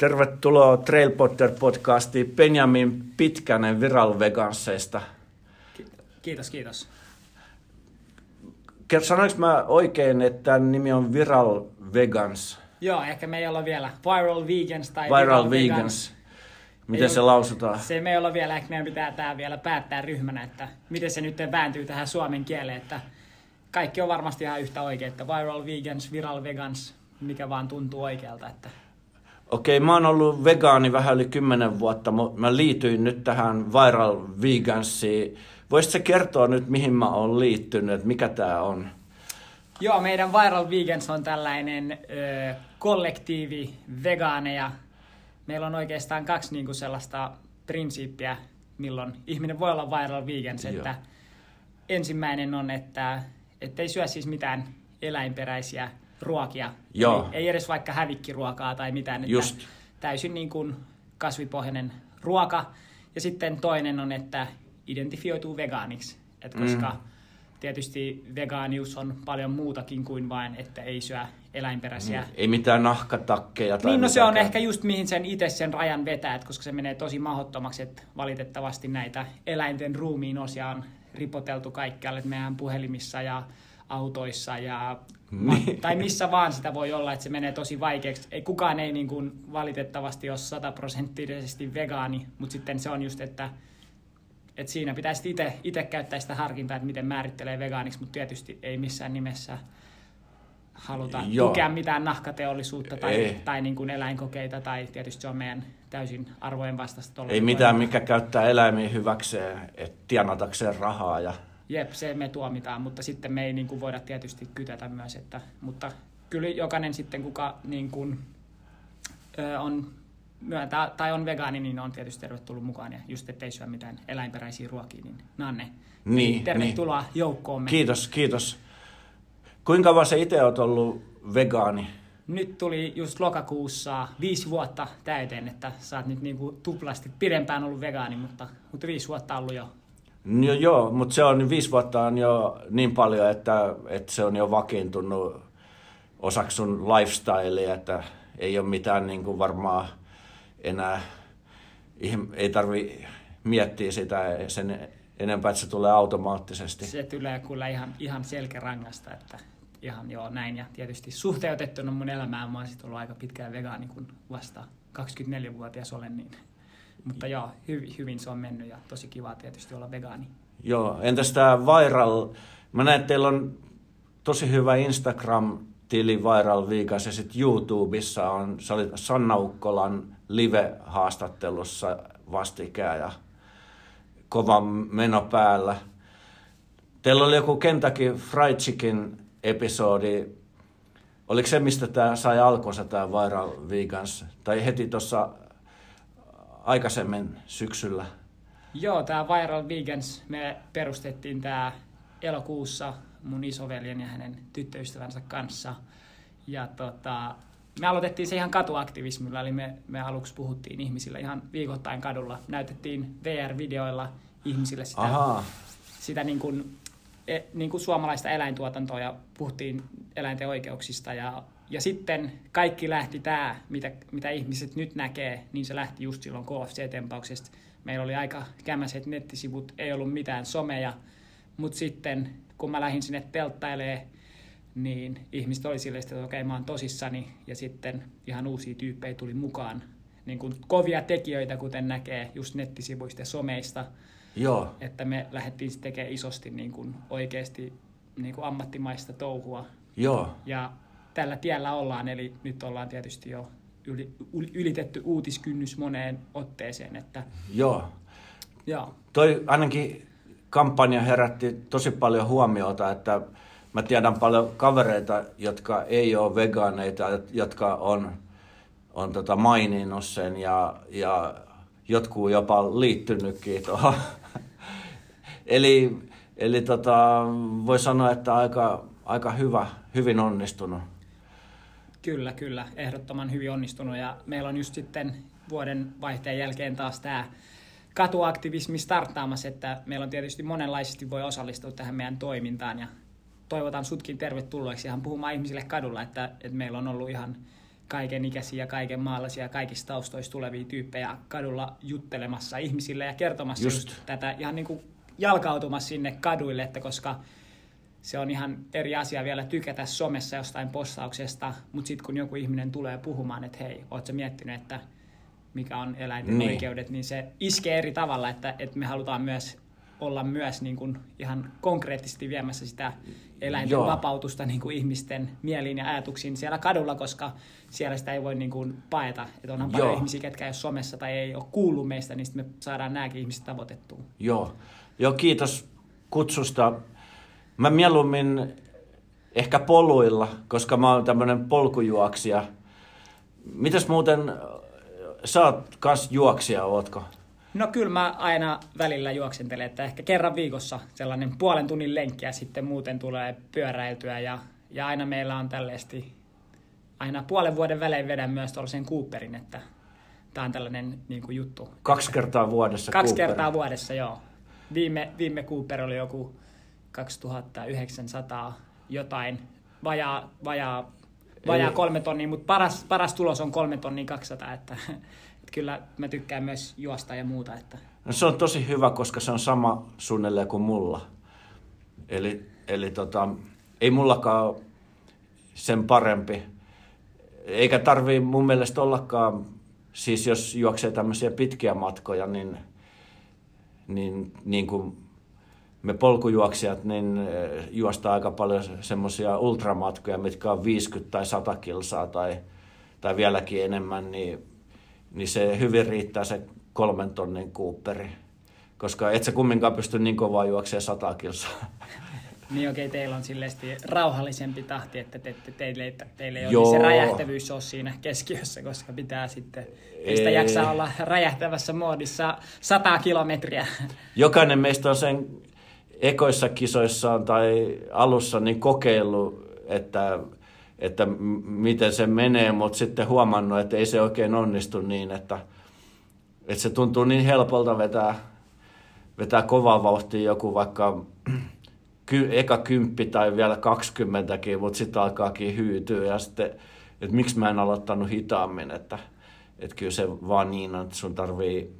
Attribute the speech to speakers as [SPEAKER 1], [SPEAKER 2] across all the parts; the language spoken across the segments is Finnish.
[SPEAKER 1] Tervetuloa Trail Potter podcastiin Benjamin Pitkänen Viral Vegansseista.
[SPEAKER 2] Kiitos, kiitos.
[SPEAKER 1] Sanoinko mä oikein, että nimi on Viral Vegans?
[SPEAKER 2] Joo, ehkä me ei olla vielä Viral Vegans tai
[SPEAKER 1] Viral, Viral Vegans. Vegans. Miten ei se lausutaan?
[SPEAKER 2] Se me ei olla vielä, ehkä meidän pitää tää vielä päättää ryhmänä, että miten se nyt vääntyy tähän suomen kieleen, että kaikki on varmasti ihan yhtä oikein, että Viral Vegans, Viral Vegans, mikä vaan tuntuu oikealta. Että...
[SPEAKER 1] Okei, mä oon ollut vegaani vähän yli kymmenen vuotta, mä liityin nyt tähän Viral Vegansiin. Voisitko kertoa nyt, mihin mä oon liittynyt, että mikä tää on?
[SPEAKER 2] Joo, meidän Viral Vegans on tällainen ö, kollektiivi vegaaneja. Meillä on oikeastaan kaksi niin kuin sellaista prinsiippiä, milloin ihminen voi olla Viral Vegans. Että ensimmäinen on, että ei syö siis mitään eläinperäisiä ruokia.
[SPEAKER 1] Joo.
[SPEAKER 2] Ei, ei edes vaikka hävikkiruokaa tai mitään. Että
[SPEAKER 1] Just.
[SPEAKER 2] Täysin niin kuin kasvipohjainen ruoka. Ja sitten toinen on, että identifioituu vegaaniksi. Et koska mm. tietysti vegaanius on paljon muutakin kuin vain, että ei syö eläinperäisiä.
[SPEAKER 1] Niin. Ei mitään nahkatakkeja tai
[SPEAKER 2] Niin, no se on ehkä just mihin sen itse sen rajan vetää, että koska se menee tosi mahdottomaksi, että valitettavasti näitä eläinten ruumiin osia on ripoteltu kaikkialle meidän puhelimissa ja autoissa ja niin. tai missä vaan sitä voi olla, että se menee tosi vaikeaksi. Ei, kukaan ei niin kuin valitettavasti ole sataprosenttisesti vegaani, mutta sitten se on just, että, että siinä pitäisi itse käyttää sitä harkintaa, että miten määrittelee vegaaniksi, mutta tietysti ei missään nimessä haluta Joo. tukea mitään nahkateollisuutta tai, tai niin kuin eläinkokeita, tai tietysti se on meidän täysin arvojen vastaista.
[SPEAKER 1] Ei mitään, mikä käyttää eläimiä hyväkseen, että tienatakseen rahaa ja
[SPEAKER 2] Jep, se me tuomitaan, mutta sitten me ei niin kuin, voida tietysti kytätä myös, että, mutta kyllä jokainen sitten, kuka niin kuin, ö, on myöntää, tai on vegaani, niin on tietysti tervetullut mukaan. Ja just ettei syö mitään eläinperäisiä ruokia, niin Nanne,
[SPEAKER 1] niin,
[SPEAKER 2] tervetuloa niin. joukkoomme.
[SPEAKER 1] Kiitos, kiitos. Kuinka kauan sä itse oot ollut vegaani?
[SPEAKER 2] Nyt tuli just lokakuussa viisi vuotta täyteen, että sä oot nyt niin kuin tuplasti pidempään ollut vegaani, mutta, mutta viisi vuotta ollut jo
[SPEAKER 1] No joo, mutta se on viisi vuotta on jo niin paljon, että, että se on jo vakiintunut osaksi sun lifestylea, että ei ole mitään niin kuin varmaan enää, ei tarvi miettiä sitä sen enempää, että se tulee automaattisesti.
[SPEAKER 2] Se tulee kyllä ihan, ihan selkärangasta, että ihan joo näin. Ja tietysti suhteutettuna mun elämään mä oon ollut aika pitkään vegaani, kun vasta 24-vuotias olen, niin mutta joo, hy, hyvin se on mennyt ja tosi kiva tietysti olla vegaani.
[SPEAKER 1] Joo, entäs tämä viral? Mä näen, että teillä on tosi hyvä Instagram-tili Viral Viikas ja sitten YouTubessa on, sä olit Sanna Ukkolan live-haastattelussa vastikään ja kova meno päällä. Teillä oli joku Kentucky Fried Chicken episodi. Oliko se, mistä tämä sai alkunsa, tämä Viral Vegans? Tai heti tuossa aikaisemmin syksyllä?
[SPEAKER 2] Joo, tämä Viral Vegans, me perustettiin tämä elokuussa mun isoveljen ja hänen tyttöystävänsä kanssa. Ja tota, me aloitettiin se ihan katuaktivismilla, eli me, me aluksi puhuttiin ihmisille ihan viikoittain kadulla. Näytettiin VR-videoilla ihmisille sitä, Aha. sitä niin kuin, e, niin kuin suomalaista eläintuotantoa ja puhuttiin eläinten oikeuksista ja ja sitten kaikki lähti tämä, mitä, mitä ihmiset nyt näkee, niin se lähti just silloin KFC-tempauksesta. Meillä oli aika kämäiset nettisivut, ei ollut mitään someja, mutta sitten kun mä lähdin sinne telttailee, niin ihmiset oli silleen, että okei, okay, mä oon tosissani, ja sitten ihan uusia tyyppejä tuli mukaan. Niin kuin kovia tekijöitä, kuten näkee just nettisivuista ja someista.
[SPEAKER 1] Joo.
[SPEAKER 2] Että me lähdettiin tekemään isosti niin kuin oikeasti niin kuin ammattimaista touhua.
[SPEAKER 1] Joo.
[SPEAKER 2] Ja tällä tiellä ollaan, eli nyt ollaan tietysti jo yli, ylitetty uutiskynnys moneen otteeseen. Että,
[SPEAKER 1] Joo. Joo. Toi ainakin kampanja herätti tosi paljon huomiota, että mä tiedän paljon kavereita, jotka ei ole vegaaneita, jotka on, on tota maininnut sen ja, ja jotkut jopa liittynytkin tuohon. eli eli tota, voi sanoa, että aika, aika hyvä, hyvin onnistunut.
[SPEAKER 2] Kyllä, kyllä. Ehdottoman hyvin onnistunut ja meillä on just sitten vuoden vaihteen jälkeen taas tämä katuaktivismi starttaamassa, että meillä on tietysti monenlaisesti voi osallistua tähän meidän toimintaan ja toivotan sutkin tervetulleeksi ihan puhumaan ihmisille kadulla, että, että meillä on ollut ihan kaiken ikäisiä, kaiken maalaisia, kaikista taustoista tulevia tyyppejä kadulla juttelemassa ihmisille ja kertomassa just. Just tätä ihan niin kuin jalkautumassa sinne kaduille, että koska se on ihan eri asia vielä tykätä somessa jostain postauksesta, mutta sitten kun joku ihminen tulee puhumaan, että hei, ootko miettinyt, että mikä on eläinten niin. oikeudet, niin se iskee eri tavalla, että, että me halutaan myös olla myös niin kuin ihan konkreettisesti viemässä sitä eläinten Joo. vapautusta niin kuin ihmisten mieliin ja ajatuksiin siellä kadulla, koska siellä sitä ei voi niin kuin paeta. Että onhan paljon Joo. ihmisiä, ketkä ei ole somessa tai ei ole kuullut meistä, niin sitten me saadaan nämäkin ihmiset tavoitettua.
[SPEAKER 1] Joo. Joo, kiitos kutsusta. Mä mieluummin ehkä poluilla, koska mä oon tämmöinen polkujuoksija. Mitäs muuten, sä oot kans juoksija, ootko?
[SPEAKER 2] No kyllä mä aina välillä juoksentelen, että ehkä kerran viikossa sellainen puolen tunnin lenkki ja sitten muuten tulee pyöräiltyä ja, ja aina meillä on tällaisesti, aina puolen vuoden välein vedän myös tuollaisen Cooperin, että tämä on tällainen niin kuin juttu.
[SPEAKER 1] Kaksi kertaa vuodessa
[SPEAKER 2] Kaksi Cooper. kertaa vuodessa, joo. Viime, viime Cooper oli joku 2900 jotain, vajaa, vajaa, vajaa kolme tonnia, mutta paras, paras tulos on kolme tonnia 200, että kyllä mä tykkään myös juosta ja muuta. Että...
[SPEAKER 1] No se on tosi hyvä, koska se on sama suunnilleen kuin mulla. Eli, eli tota, ei mullakaan sen parempi. Eikä tarvii mun mielestä ollakaan, siis jos juoksee tämmöisiä pitkiä matkoja, niin, niin, niin kuin me polkujuoksijat, niin eh, juostaa aika paljon semmoisia ultramatkoja, mitkä on 50 tai 100 kilsaa tai, tai vieläkin enemmän, niin niin se hyvin riittää se kolmen tonnin kuupperi. Koska et sä kumminkaan pysty niin kovaa juoksemaan sata kilsaa.
[SPEAKER 2] Niin okei, okay, teillä on silleesti rauhallisempi tahti, että te, te, teille, teille ei ole se räjähtävyys ole siinä keskiössä, koska pitää sitten, sitä jaksaa olla räjähtävässä moodissa 100 kilometriä.
[SPEAKER 1] Jokainen meistä on sen ekoissa kisoissaan tai alussa niin kokeillut, että että miten se menee, mutta sitten huomannut, että ei se oikein onnistu niin, että, että se tuntuu niin helpolta vetää, vetää kovaa vauhtia joku vaikka ky, eka kymppi tai vielä kaksikymmentäkin, mutta sitten alkaakin hyytyä ja sitten, että miksi mä en aloittanut hitaammin, että, että kyllä se vaan niin on, että sun tarvii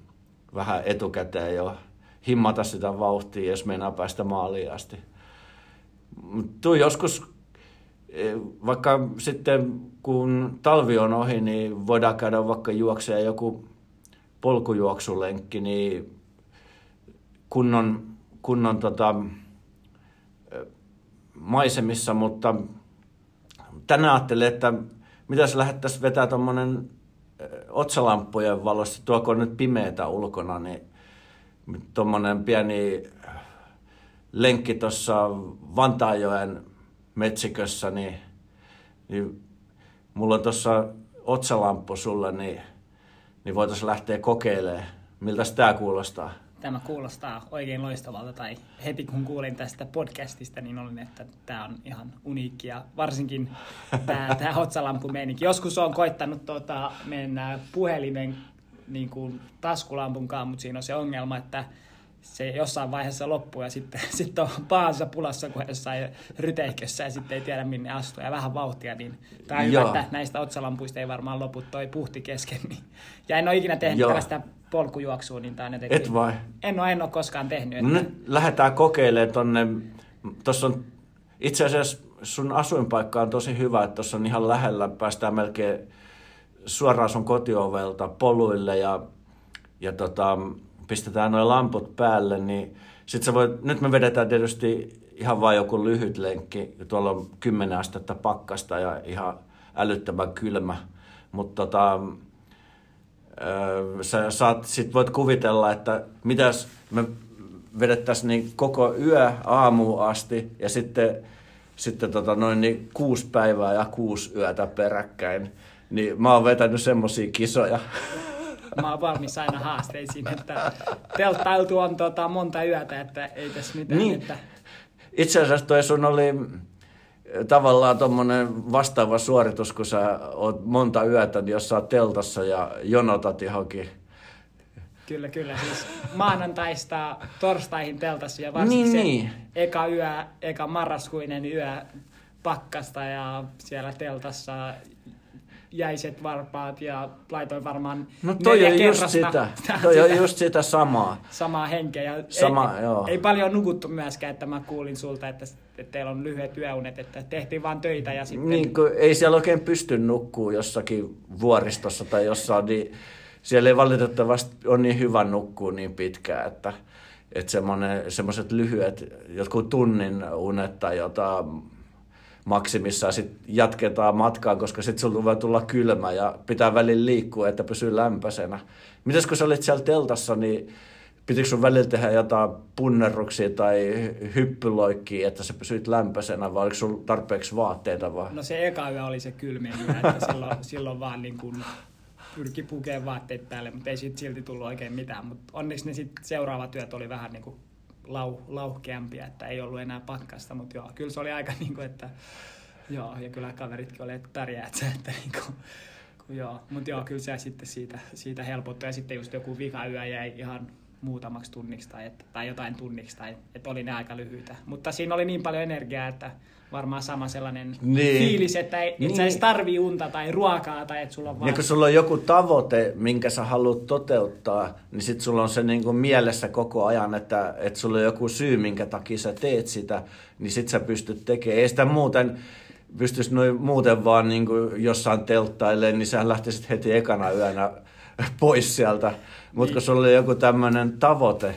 [SPEAKER 1] vähän etukäteen jo himmata sitä vauhtia, jos meinaa päästä maaliin asti. Tuu joskus Eh, vaikka sitten kun talvi on ohi, niin voidaan käydä vaikka juokseen joku polkujuoksulenkki, niin kunnon, kunnon tota, eh, maisemissa, mutta tänään ajattelin, että mitäs lähdettäisiin vetää tuommoinen eh, otsalampujen valossa, tuoko nyt pimeätä ulkona, niin tuommoinen pieni lenkki tuossa Vantaajoen metsikössä, niin, niin mulla on tuossa otsalamppu sulle, niin, niin voitaisiin lähteä kokeilemaan. Miltä tämä kuulostaa?
[SPEAKER 2] Tämä kuulostaa oikein loistavalta, tai heti kun kuulin tästä podcastista, niin olin, että tämä on ihan uniikki, ja varsinkin tämä, tämä otsalampu-meininki. Joskus on koittanut tuota, mennä puhelimen niin kuin taskulampunkaan, mutta siinä on se ongelma, että se jossain vaiheessa loppuu ja sitten, sitten on paansa pulassa kuin jossain ryteikössä ja sitten ei tiedä minne astua ja vähän vauhtia, niin tämä on hyvä, että näistä otsalampuista ei varmaan lopu toi puhti kesken. Niin. Ja en ole ikinä tehnyt Joo. tällaista polkujuoksua, niin tämä on jotenkin...
[SPEAKER 1] Et vai?
[SPEAKER 2] En ole, en ole koskaan tehnyt.
[SPEAKER 1] No että... nyt lähdetään kokeilemaan tonne, tuossa on itse asiassa sun asuinpaikka on tosi hyvä, että tuossa on ihan lähellä, päästään melkein suoraan sun kotiovelta poluille ja, ja tota, pistetään noin lamput päälle, niin sit sä voit, nyt me vedetään tietysti ihan vain joku lyhyt lenkki, tuolla on 10 astetta pakkasta ja ihan älyttömän kylmä, mutta tota, sä saat, sit voit kuvitella, että mitäs me vedettäisiin niin koko yö aamuun asti ja sitten, sitten tota noin niin kuusi päivää ja kuusi yötä peräkkäin. Niin mä oon vetänyt semmosia kisoja.
[SPEAKER 2] mä oon valmis aina haasteisiin, että telttailtu on tota monta yötä, että ei tässä mitään. Niin. Että...
[SPEAKER 1] Itse asiassa toi sun oli tavallaan tuommoinen vastaava suoritus, kun sä oot monta yötä niin jossain teltassa ja jonotat johonkin.
[SPEAKER 2] Kyllä, kyllä. Siis maanantaista torstaihin teltassa ja varsinkin niin, niin. eka yö, eka marraskuinen yö pakkasta ja siellä teltassa jäiset varpaat ja laitoin varmaan
[SPEAKER 1] No toi on just sitä, toi on just sitä samaa.
[SPEAKER 2] samaa henkeä. Ja
[SPEAKER 1] Sama,
[SPEAKER 2] ei,
[SPEAKER 1] joo.
[SPEAKER 2] ei, paljon nukuttu myöskään, että mä kuulin sulta, että, että teillä on lyhyet yöunet, että tehtiin vaan töitä ja sitten...
[SPEAKER 1] Niin, kun ei siellä oikein pysty nukkuu jossakin vuoristossa tai jossain, niin siellä ei valitettavasti ole niin hyvä nukkua niin pitkään, että, että semmoiset lyhyet, jotkut tunnin unet tai jotain maksimissaan sit jatketaan matkaa, koska sitten sulla voi tulla kylmä ja pitää välillä liikkua, että pysyy lämpöisenä. Mitäs kun sä olit siellä teltassa, niin pitikö sun välillä tehdä jotain punnerruksia tai hyppyloikkia, että sä pysyit lämpöisenä, vai oliko sulla tarpeeksi vaatteita vaan?
[SPEAKER 2] No se eka yö oli se kylmin yö, että silloin, silloin vaan niin kuin pyrki pukemaan vaatteet päälle, mutta ei siitä silti tullut oikein mitään. Mutta onneksi ne sit seuraavat työt oli vähän niin kuin lau, lauhkeampia, että ei ollut enää pakkasta, mutta joo, kyllä se oli aika niin kuin, että joo, ja kyllä kaveritkin oli, että pärjäät sä, että niin kuin, kun joo, mutta joo, kyllä se sitten siitä, siitä helpottui, ja sitten just joku vika yö jäi ihan muutamaksi tunniksi tai, että, tai jotain tunniksi, tai että oli ne aika lyhyitä. Mutta siinä oli niin paljon energiaa, että varmaan sama sellainen
[SPEAKER 1] Niin.
[SPEAKER 2] fiilis, että ei,
[SPEAKER 1] Niin.
[SPEAKER 2] et sä edes tarvii unta tai ruokaa, tai että sulla on vaan...
[SPEAKER 1] Ja kun sulla on joku tavoite, minkä sä haluat toteuttaa, niin sit sulla on se niin kuin mielessä koko ajan, että, että sulla on joku syy, minkä takia sä teet sitä, niin sit sä pystyt tekemään. Ei sitä muuten, pystyisi noin muuten vaan niin kuin jossain telttailemaan, niin sä lähtisit heti ekana yönä pois sieltä. Mutta kun sulla on joku tämmöinen tavoite,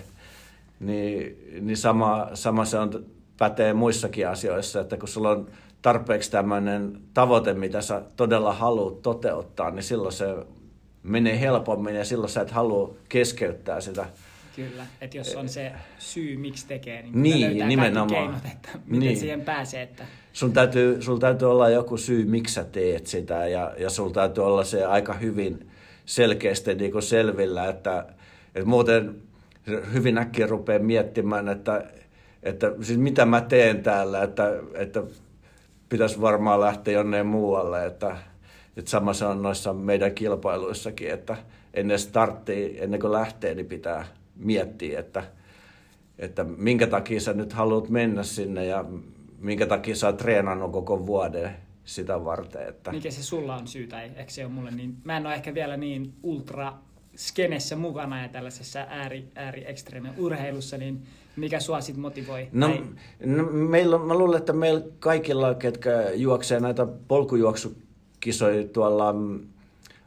[SPEAKER 1] niin, niin sama, sama se on, pätee muissakin asioissa, että kun sulla on tarpeeksi tämmöinen tavoite, mitä sä todella haluat toteuttaa, niin silloin se menee helpommin ja silloin sä et halua keskeyttää sitä.
[SPEAKER 2] Kyllä, että jos on se syy, miksi tekee, niin,
[SPEAKER 1] Niin,
[SPEAKER 2] löytää
[SPEAKER 1] nimenomaan.
[SPEAKER 2] keinot, että miten
[SPEAKER 1] Niin.
[SPEAKER 2] siihen pääsee. Että...
[SPEAKER 1] Sun täytyy, sul täytyy olla joku syy, miksi sä teet sitä ja, ja sul täytyy olla se aika hyvin selkeästi niin kuin selvillä, että, että muuten hyvin äkkiä rupeaa miettimään, että, että siis mitä mä teen täällä, että, että pitäisi varmaan lähteä jonnekin muualle, että, että sama se on noissa meidän kilpailuissakin, että ennen starttia, ennen kuin lähtee, niin pitää miettiä, että, että minkä takia sä nyt haluat mennä sinne ja minkä takia sä oot treenannut koko vuoden sitä varten. Että...
[SPEAKER 2] Mikä se sulla on syy, tai eikö se ole mulle niin... Mä en ole ehkä vielä niin ultra skenessä mukana ja tällaisessa ääri, ääri urheilussa, niin mikä sua sit motivoi?
[SPEAKER 1] No, no meillä, mä luulen, että meillä kaikilla, ketkä juoksee näitä polkujuoksukisoja tuolla mm,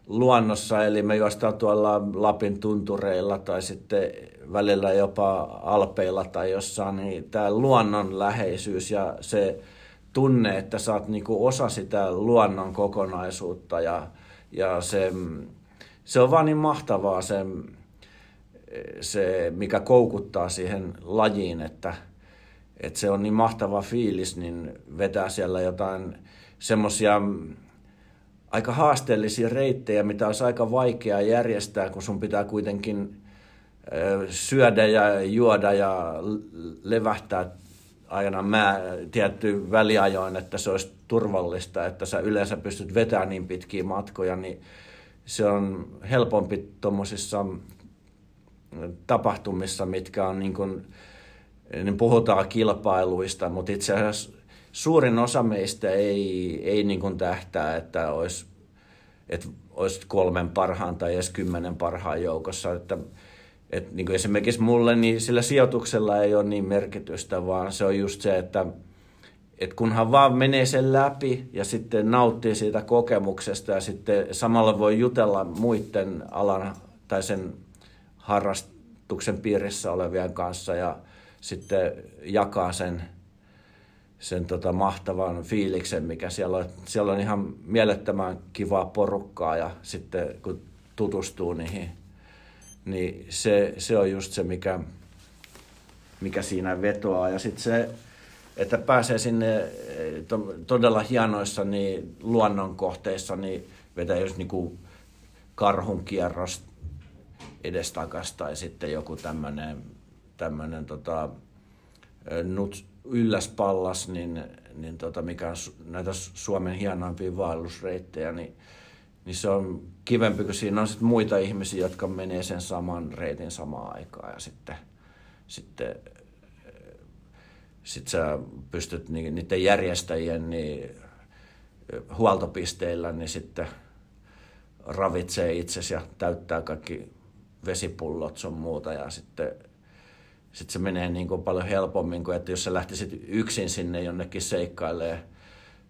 [SPEAKER 1] luonnossa, eli me juostaan tuolla Lapin tuntureilla tai sitten välillä jopa Alpeilla tai jossain, niin tämä luonnon läheisyys ja se tunne, että sä oot niinku osa sitä luonnon kokonaisuutta ja, ja se, mm, se on vaan niin mahtavaa se, se, mikä koukuttaa siihen lajiin, että, että se on niin mahtava fiilis, niin vetää siellä jotain semmoisia aika haasteellisia reittejä, mitä olisi aika vaikea järjestää, kun sun pitää kuitenkin syödä ja juoda ja levähtää aina mä tietty väliajoin, että se olisi turvallista, että sä yleensä pystyt vetämään niin pitkiä matkoja, niin se on helpompi tuommoisissa tapahtumissa, mitkä on niin kuin, niin puhutaan kilpailuista, mutta itse asiassa suurin osa meistä ei, ei niin kuin tähtää, että olisi, että olisi kolmen parhaan tai edes kymmenen parhaan joukossa. Että, että niin kuin esimerkiksi mulle niin sillä sijoituksella ei ole niin merkitystä, vaan se on just se, että, että kunhan vaan menee sen läpi ja sitten nauttii siitä kokemuksesta ja sitten samalla voi jutella muiden alan tai sen harrastuksen piirissä olevien kanssa ja sitten jakaa sen, sen tota mahtavan fiiliksen, mikä siellä on. Siellä on ihan mielettömän kivaa porukkaa ja sitten kun tutustuu niihin, niin se, se on just se, mikä, mikä siinä vetoaa. Ja sitten se, että pääsee sinne eh, to, todella hienoissa niin luonnon kohteissa, niin vetää just niinku karhun kierros edestakas tai sitten joku tämmöinen tämmönen tota, ö, nut, ylläspallas, niin, niin tota, mikä on näitä Su- Suomen hienoimpia vaellusreittejä, niin, niin se on kivempi, kun siinä on sit muita ihmisiä, jotka menee sen saman reitin samaan aikaan ja sitten, sitten sit sä pystyt ni- niiden järjestäjien niin, huoltopisteillä niin sitten ravitsee itsesi ja täyttää kaikki vesipullot sun muuta ja sitten sit se menee niin kuin paljon helpommin kuin, että jos sä lähtisit yksin sinne jonnekin seikkailee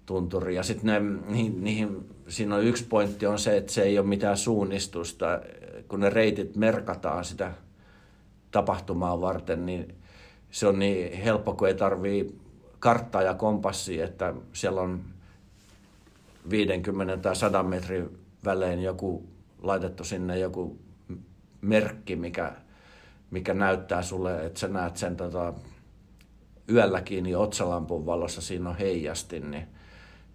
[SPEAKER 1] tunturi. Ja sitten niihin, niihin, siinä on yksi pointti on se, että se ei ole mitään suunnistusta. Kun ne reitit merkataan sitä tapahtumaa varten, niin se on niin helppo, kun ei tarvii karttaa ja kompassia, että siellä on 50 tai 100 metrin välein joku laitettu sinne joku merkki, mikä, mikä näyttää sulle, että sä näet sen tota, yölläkin niin otsalampun valossa siinä on heijasti, niin,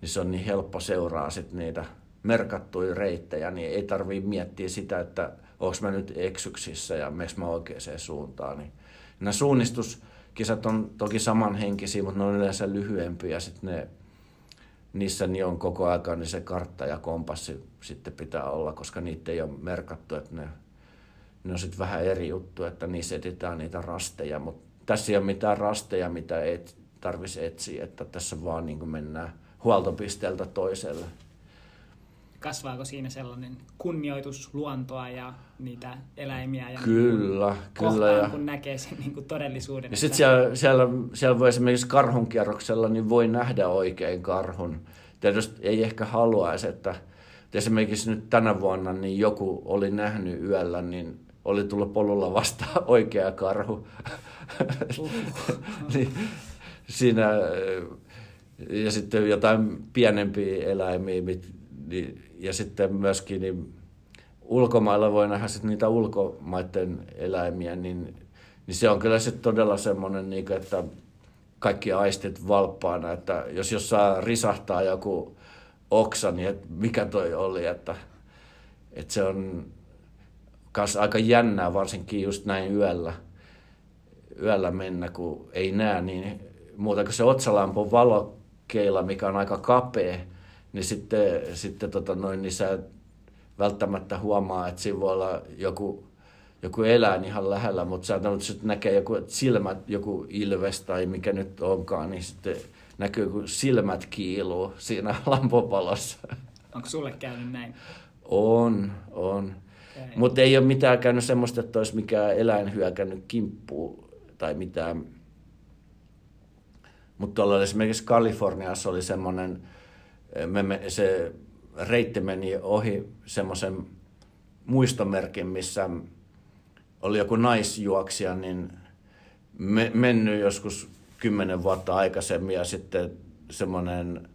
[SPEAKER 1] niin se on niin helppo seuraa sit niitä merkattuja reittejä, niin ei tarvii miettiä sitä, että onko mä nyt eksyksissä ja meks mä oikeaan suuntaan. Niin nämä suunnistuskisat on toki samanhenkisiä, mutta ne on yleensä lyhyempiä. Sitten ne, niissä niin on koko ajan niin se kartta ja kompassi sitten pitää olla, koska niitä ei ole merkattu, että ne, ne on sitten vähän eri juttu, että niissä etsitään niitä rasteja, mutta tässä ei ole mitään rasteja, mitä ei tarvitsisi etsiä, että tässä vaan niin mennään huoltopisteeltä toiselle
[SPEAKER 2] kasvaako siinä sellainen kunnioitus luontoa ja niitä eläimiä ja
[SPEAKER 1] kyllä,
[SPEAKER 2] niin
[SPEAKER 1] kyllä, ja...
[SPEAKER 2] kun näkee sen niin kuin todellisuuden.
[SPEAKER 1] Ja sitten siellä, siellä, siellä voi esimerkiksi karhunkierroksella niin voi nähdä oikein karhun. Tietysti ei ehkä haluaisi, että, että esimerkiksi nyt tänä vuonna niin joku oli nähnyt yöllä, niin oli tullut polulla vasta oikea karhu. Uh. niin, siinä, ja sitten jotain pienempiä eläimiä, niin ja sitten myöskin niin ulkomailla voi nähdä sit niitä ulkomaiden eläimiä, niin, niin se on kyllä sitten todella semmoinen, niin että kaikki aistit valppaana, että jos jossain risahtaa joku oksa, niin et mikä toi oli, että, että se on kas aika jännää, varsinkin just näin yöllä, yöllä mennä, kun ei näe niin muuta kuin se otsalampun valokeila, mikä on aika kapea, niin sitten, sitten tota noin, niin sä välttämättä huomaa, että siinä voi olla joku, joku eläin ihan lähellä, mutta sä sitten näkee joku silmät, joku ilves tai mikä nyt onkaan, niin sitten näkyy, kun silmät kiiluu siinä lampopalossa.
[SPEAKER 2] Onko sulle käynyt näin?
[SPEAKER 1] On, on. Mutta ei ole mitään käynyt semmoista, että olisi mikään eläin hyökännyt kimppuun tai mitään. Mutta tuolla esimerkiksi Kaliforniassa oli semmoinen me, se reitti meni ohi semmoisen muistomerkin, missä oli joku naisjuoksija, niin me, mennyt joskus kymmenen vuotta aikaisemmin ja sitten semmoinen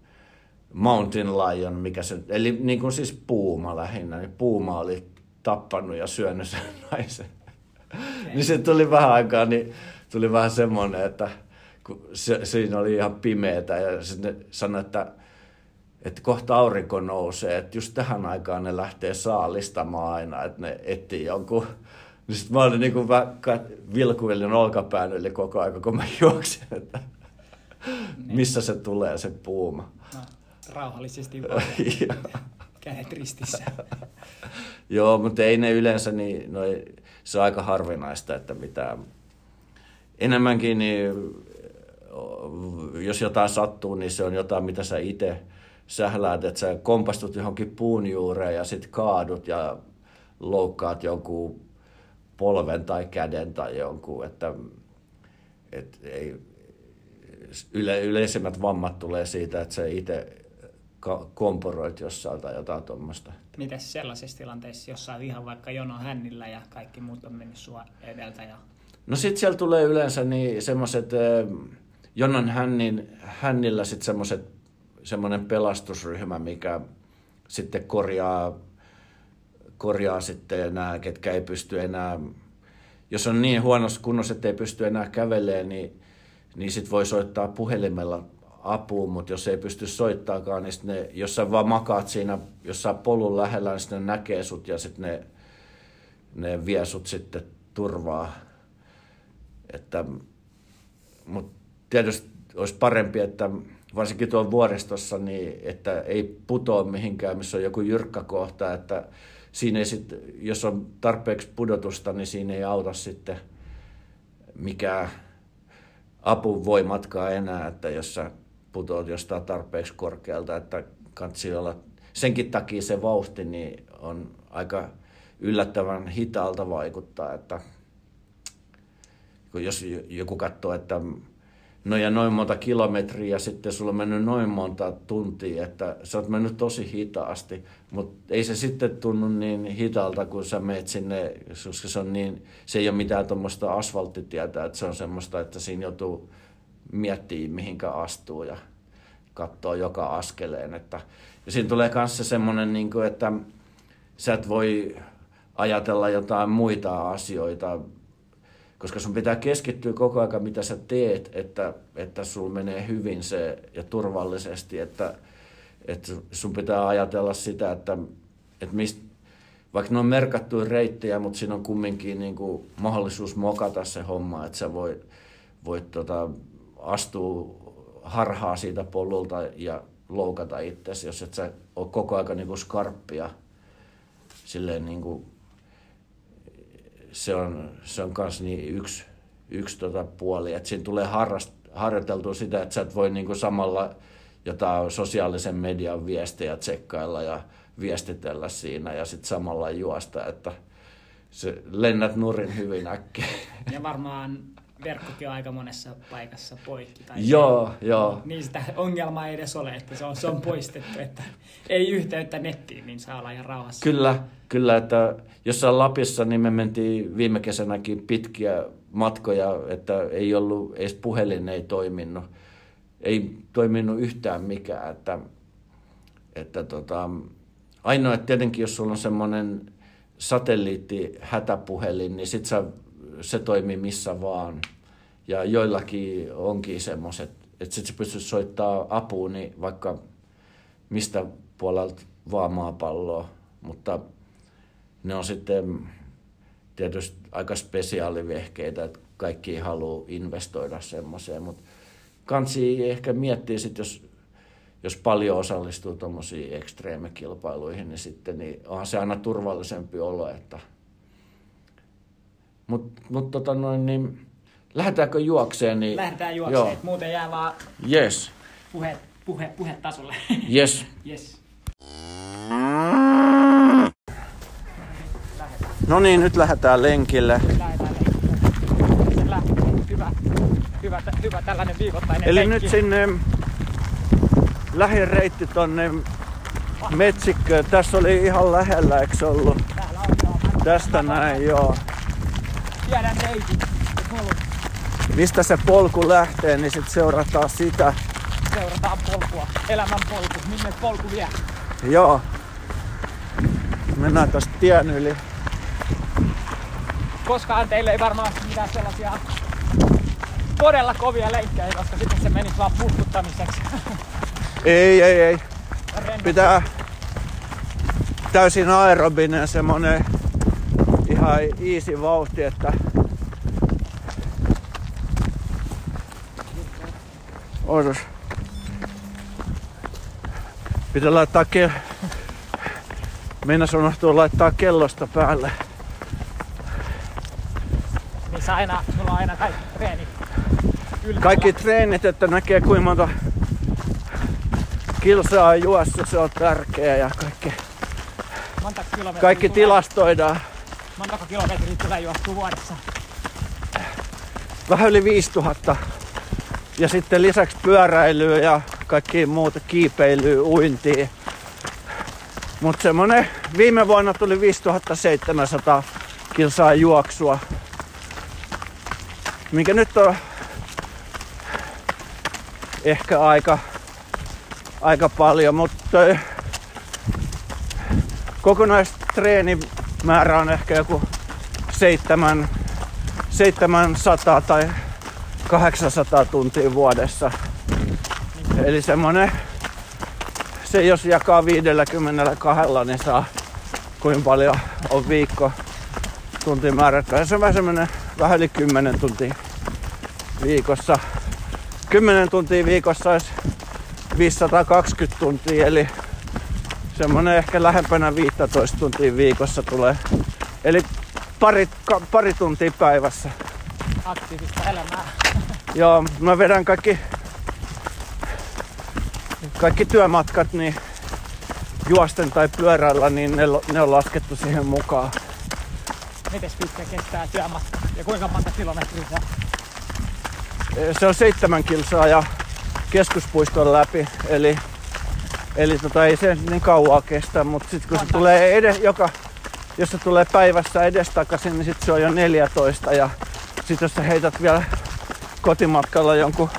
[SPEAKER 1] mountain lion, mikä se, eli niin kuin siis puuma lähinnä, niin puuma oli tappanut ja syönyt sen naisen. Niin se tuli vähän aikaa, niin tuli vähän semmoinen, että kun se, siinä oli ihan pimeätä ja sitten sanoi, että että kohta aurinko nousee, että just tähän aikaan ne lähtee saalistamaan aina, että ne etsii jonkun. Niin sitten mä olin niin kuin vilkuillin olkapään yli koko aika, kun mä juoksin, että missä se tulee se puuma.
[SPEAKER 2] No, rauhallisesti vaan. Kädet ristissä.
[SPEAKER 1] Joo, mutta ei ne yleensä, niin, no, se on aika harvinaista, että mitä enemmänkin, niin jos jotain sattuu, niin se on jotain, mitä sä itse sähläät, että sä kompastut johonkin puun juureen ja sitten kaadut ja loukkaat jonkun polven tai käden tai jonkun, että et ei, yle, yleisimmät vammat tulee siitä, että sä itse komporoit jossain tai jotain tuommoista.
[SPEAKER 2] Miten sellaisessa tilanteessa, jos sä ihan vaikka jono hännillä ja kaikki muut on mennyt sua edeltä? Ja...
[SPEAKER 1] No sit siellä tulee yleensä niin semmoiset jonon hännin, hännillä sitten semmoiset semmoinen pelastusryhmä, mikä sitten korjaa, korjaa sitten nämä, ketkä ei pysty enää, jos on niin huonossa kunnossa, että ei pysty enää kävelemään, niin, niin sitten voi soittaa puhelimella apuun, mutta jos ei pysty soittaakaan, niin ne, jos sä vaan makaat siinä jossain polun lähellä, niin sitten ne näkee sut ja sitten ne, ne vie sut sitten turvaa. Että, mutta tietysti olisi parempi, että varsinkin tuolla vuoristossa, niin että ei putoa mihinkään, missä on joku jyrkkä kohta, että siinä ei sit, jos on tarpeeksi pudotusta, niin siinä ei auta sitten mikä apu voi matkaa enää, että jos sä putoat jostain tarpeeksi korkealta, että kansi olla senkin takia se vauhti niin on aika yllättävän hitaalta vaikuttaa, että kun jos joku katsoo, että no ja noin monta kilometriä ja sitten sulla on mennyt noin monta tuntia, että sä oot mennyt tosi hitaasti, mutta ei se sitten tunnu niin hitaalta, kun sä meet sinne, koska se, on niin, se ei ole mitään tuommoista asfalttitietä, että se on semmoista, että siinä joutuu miettimään, mihinkä astuu ja katsoo joka askeleen. Että, ja siinä tulee myös semmoinen, niin kuin, että sä et voi ajatella jotain muita asioita, koska sun pitää keskittyä koko ajan, mitä sä teet, että, että sul menee hyvin se ja turvallisesti, että, että sun pitää ajatella sitä, että, että mist, vaikka ne on merkattuja reittejä, mutta siinä on kumminkin niin kuin mahdollisuus mokata se homma, että sä voit, voit tota, astua harhaa siitä polulta ja loukata itsesi, jos et sä ole koko ajan niin kuin skarppia silleen niin kuin se on, se on kans niin yksi, yksi tota puoli, että siinä tulee harrast, harjoiteltua sitä, että sä et voi niinku samalla jotain sosiaalisen median viestejä tsekkailla ja viestitellä siinä ja sitten samalla juosta, että se lennät nurin hyvin äkkiä.
[SPEAKER 2] Ja varmaan verkkokin on aika monessa paikassa poikki. Tai
[SPEAKER 1] joo, se, joo.
[SPEAKER 2] Niin sitä ongelmaa ei edes ole, että se on, se on poistettu, että ei yhteyttä nettiin, niin saa olla ihan rauhassa.
[SPEAKER 1] Kyllä, kyllä, että jossain Lapissa niin me mentiin viime kesänäkin pitkiä matkoja, että ei ollut, edes puhelin ei toiminut. Ei toiminut yhtään mikään, että, että tota, ainoa, että tietenkin jos sulla on semmoinen satelliitti hätäpuhelin, niin sit sä se toimii missä vaan. Ja joillakin onkin semmoiset, että sitten se pystyy soittaa apuun niin vaikka mistä puolelta vaan maapalloa. Mutta ne on sitten tietysti aika spesiaalivehkeitä, että kaikki haluaa investoida semmoiseen. Mutta kansi ehkä miettii sitten, jos, jos paljon osallistuu tuommoisiin ekstreemikilpailuihin, niin sitten niin onhan se aina turvallisempi olo, että – mutta mut tota noin, niin lähdetäänkö juokseen? Niin,
[SPEAKER 2] Lähdetään juokseen, joo. muuten jää vaan
[SPEAKER 1] yes.
[SPEAKER 2] puhe, puhe, puhetasolle.
[SPEAKER 1] Yes.
[SPEAKER 2] yes.
[SPEAKER 1] No niin, nyt lähdetään lenkille.
[SPEAKER 2] Lähdetään lenkille. Hyvä, hyvä, hyvä tällainen viikoittainen
[SPEAKER 1] Eli
[SPEAKER 2] lenkki.
[SPEAKER 1] nyt sinne lähin reitti tonne metsikköön. Tässä oli ihan lähellä, eikö ollut? Tästä näin, joo
[SPEAKER 2] tiedän reitin
[SPEAKER 1] Mistä se polku lähtee, niin sitten seurataan sitä.
[SPEAKER 2] Seurataan polkua, elämän polku, minne polku vie.
[SPEAKER 1] Joo. Mennään tosta tien yli.
[SPEAKER 2] Koskaan teille ei varmaan mitään sellaisia todella kovia leikkejä, koska sitten se menisi vaan puhkuttamiseksi.
[SPEAKER 1] Ei, ei, ei. Pitää täysin aerobinen semmonen ihan easy vauhti, että Odotus. Pitää laittaa ke... Meinas unohtuu laittaa kellosta päälle.
[SPEAKER 2] Missä aina, sulla on aina kaikki treenit ylhäällä.
[SPEAKER 1] Kaikki treenit, että näkee kuinka monta kilsaa juossa, se on tärkeää ja kaikki, kaikki tilastoidaan.
[SPEAKER 2] Montako kilometriä tulee juostua vuodessa?
[SPEAKER 1] Vähän yli 5000. Ja sitten lisäksi pyöräilyä ja kaikki muuta kiipeilyä, uintia. Mutta semmonen viime vuonna tuli 5700 kilsaa juoksua. Mikä nyt on ehkä aika, aika paljon, mutta kokonaistreeni määrä on ehkä joku 7, 700 tai 800 tuntia vuodessa. Eli semmonen, se jos jakaa 52, niin saa kuinka paljon on viikko tuntimäärä. Se on vähän vähän yli 10 tuntia viikossa. 10 tuntia viikossa olisi 520 tuntia, eli semmonen ehkä lähempänä 15 tuntia viikossa tulee. Eli pari, ka, pari tuntia päivässä.
[SPEAKER 2] Aktiivista elämää.
[SPEAKER 1] Joo, mä vedän kaikki, kaikki työmatkat, niin juosten tai pyöräillä, niin ne, ne on laskettu siihen mukaan.
[SPEAKER 2] Miten pitkä kestää työmatka ja kuinka monta kilometriä se on?
[SPEAKER 1] Se on seitsemän kilsaa ja keskuspuiston läpi, eli, eli tota, ei se niin kauaa kestä, mutta sitten kun se tulee edes, joka, jos se tulee päivässä edestakaisin, niin sitten se on jo 14 ja sitten jos sä heität vielä kotimatkalla jonkun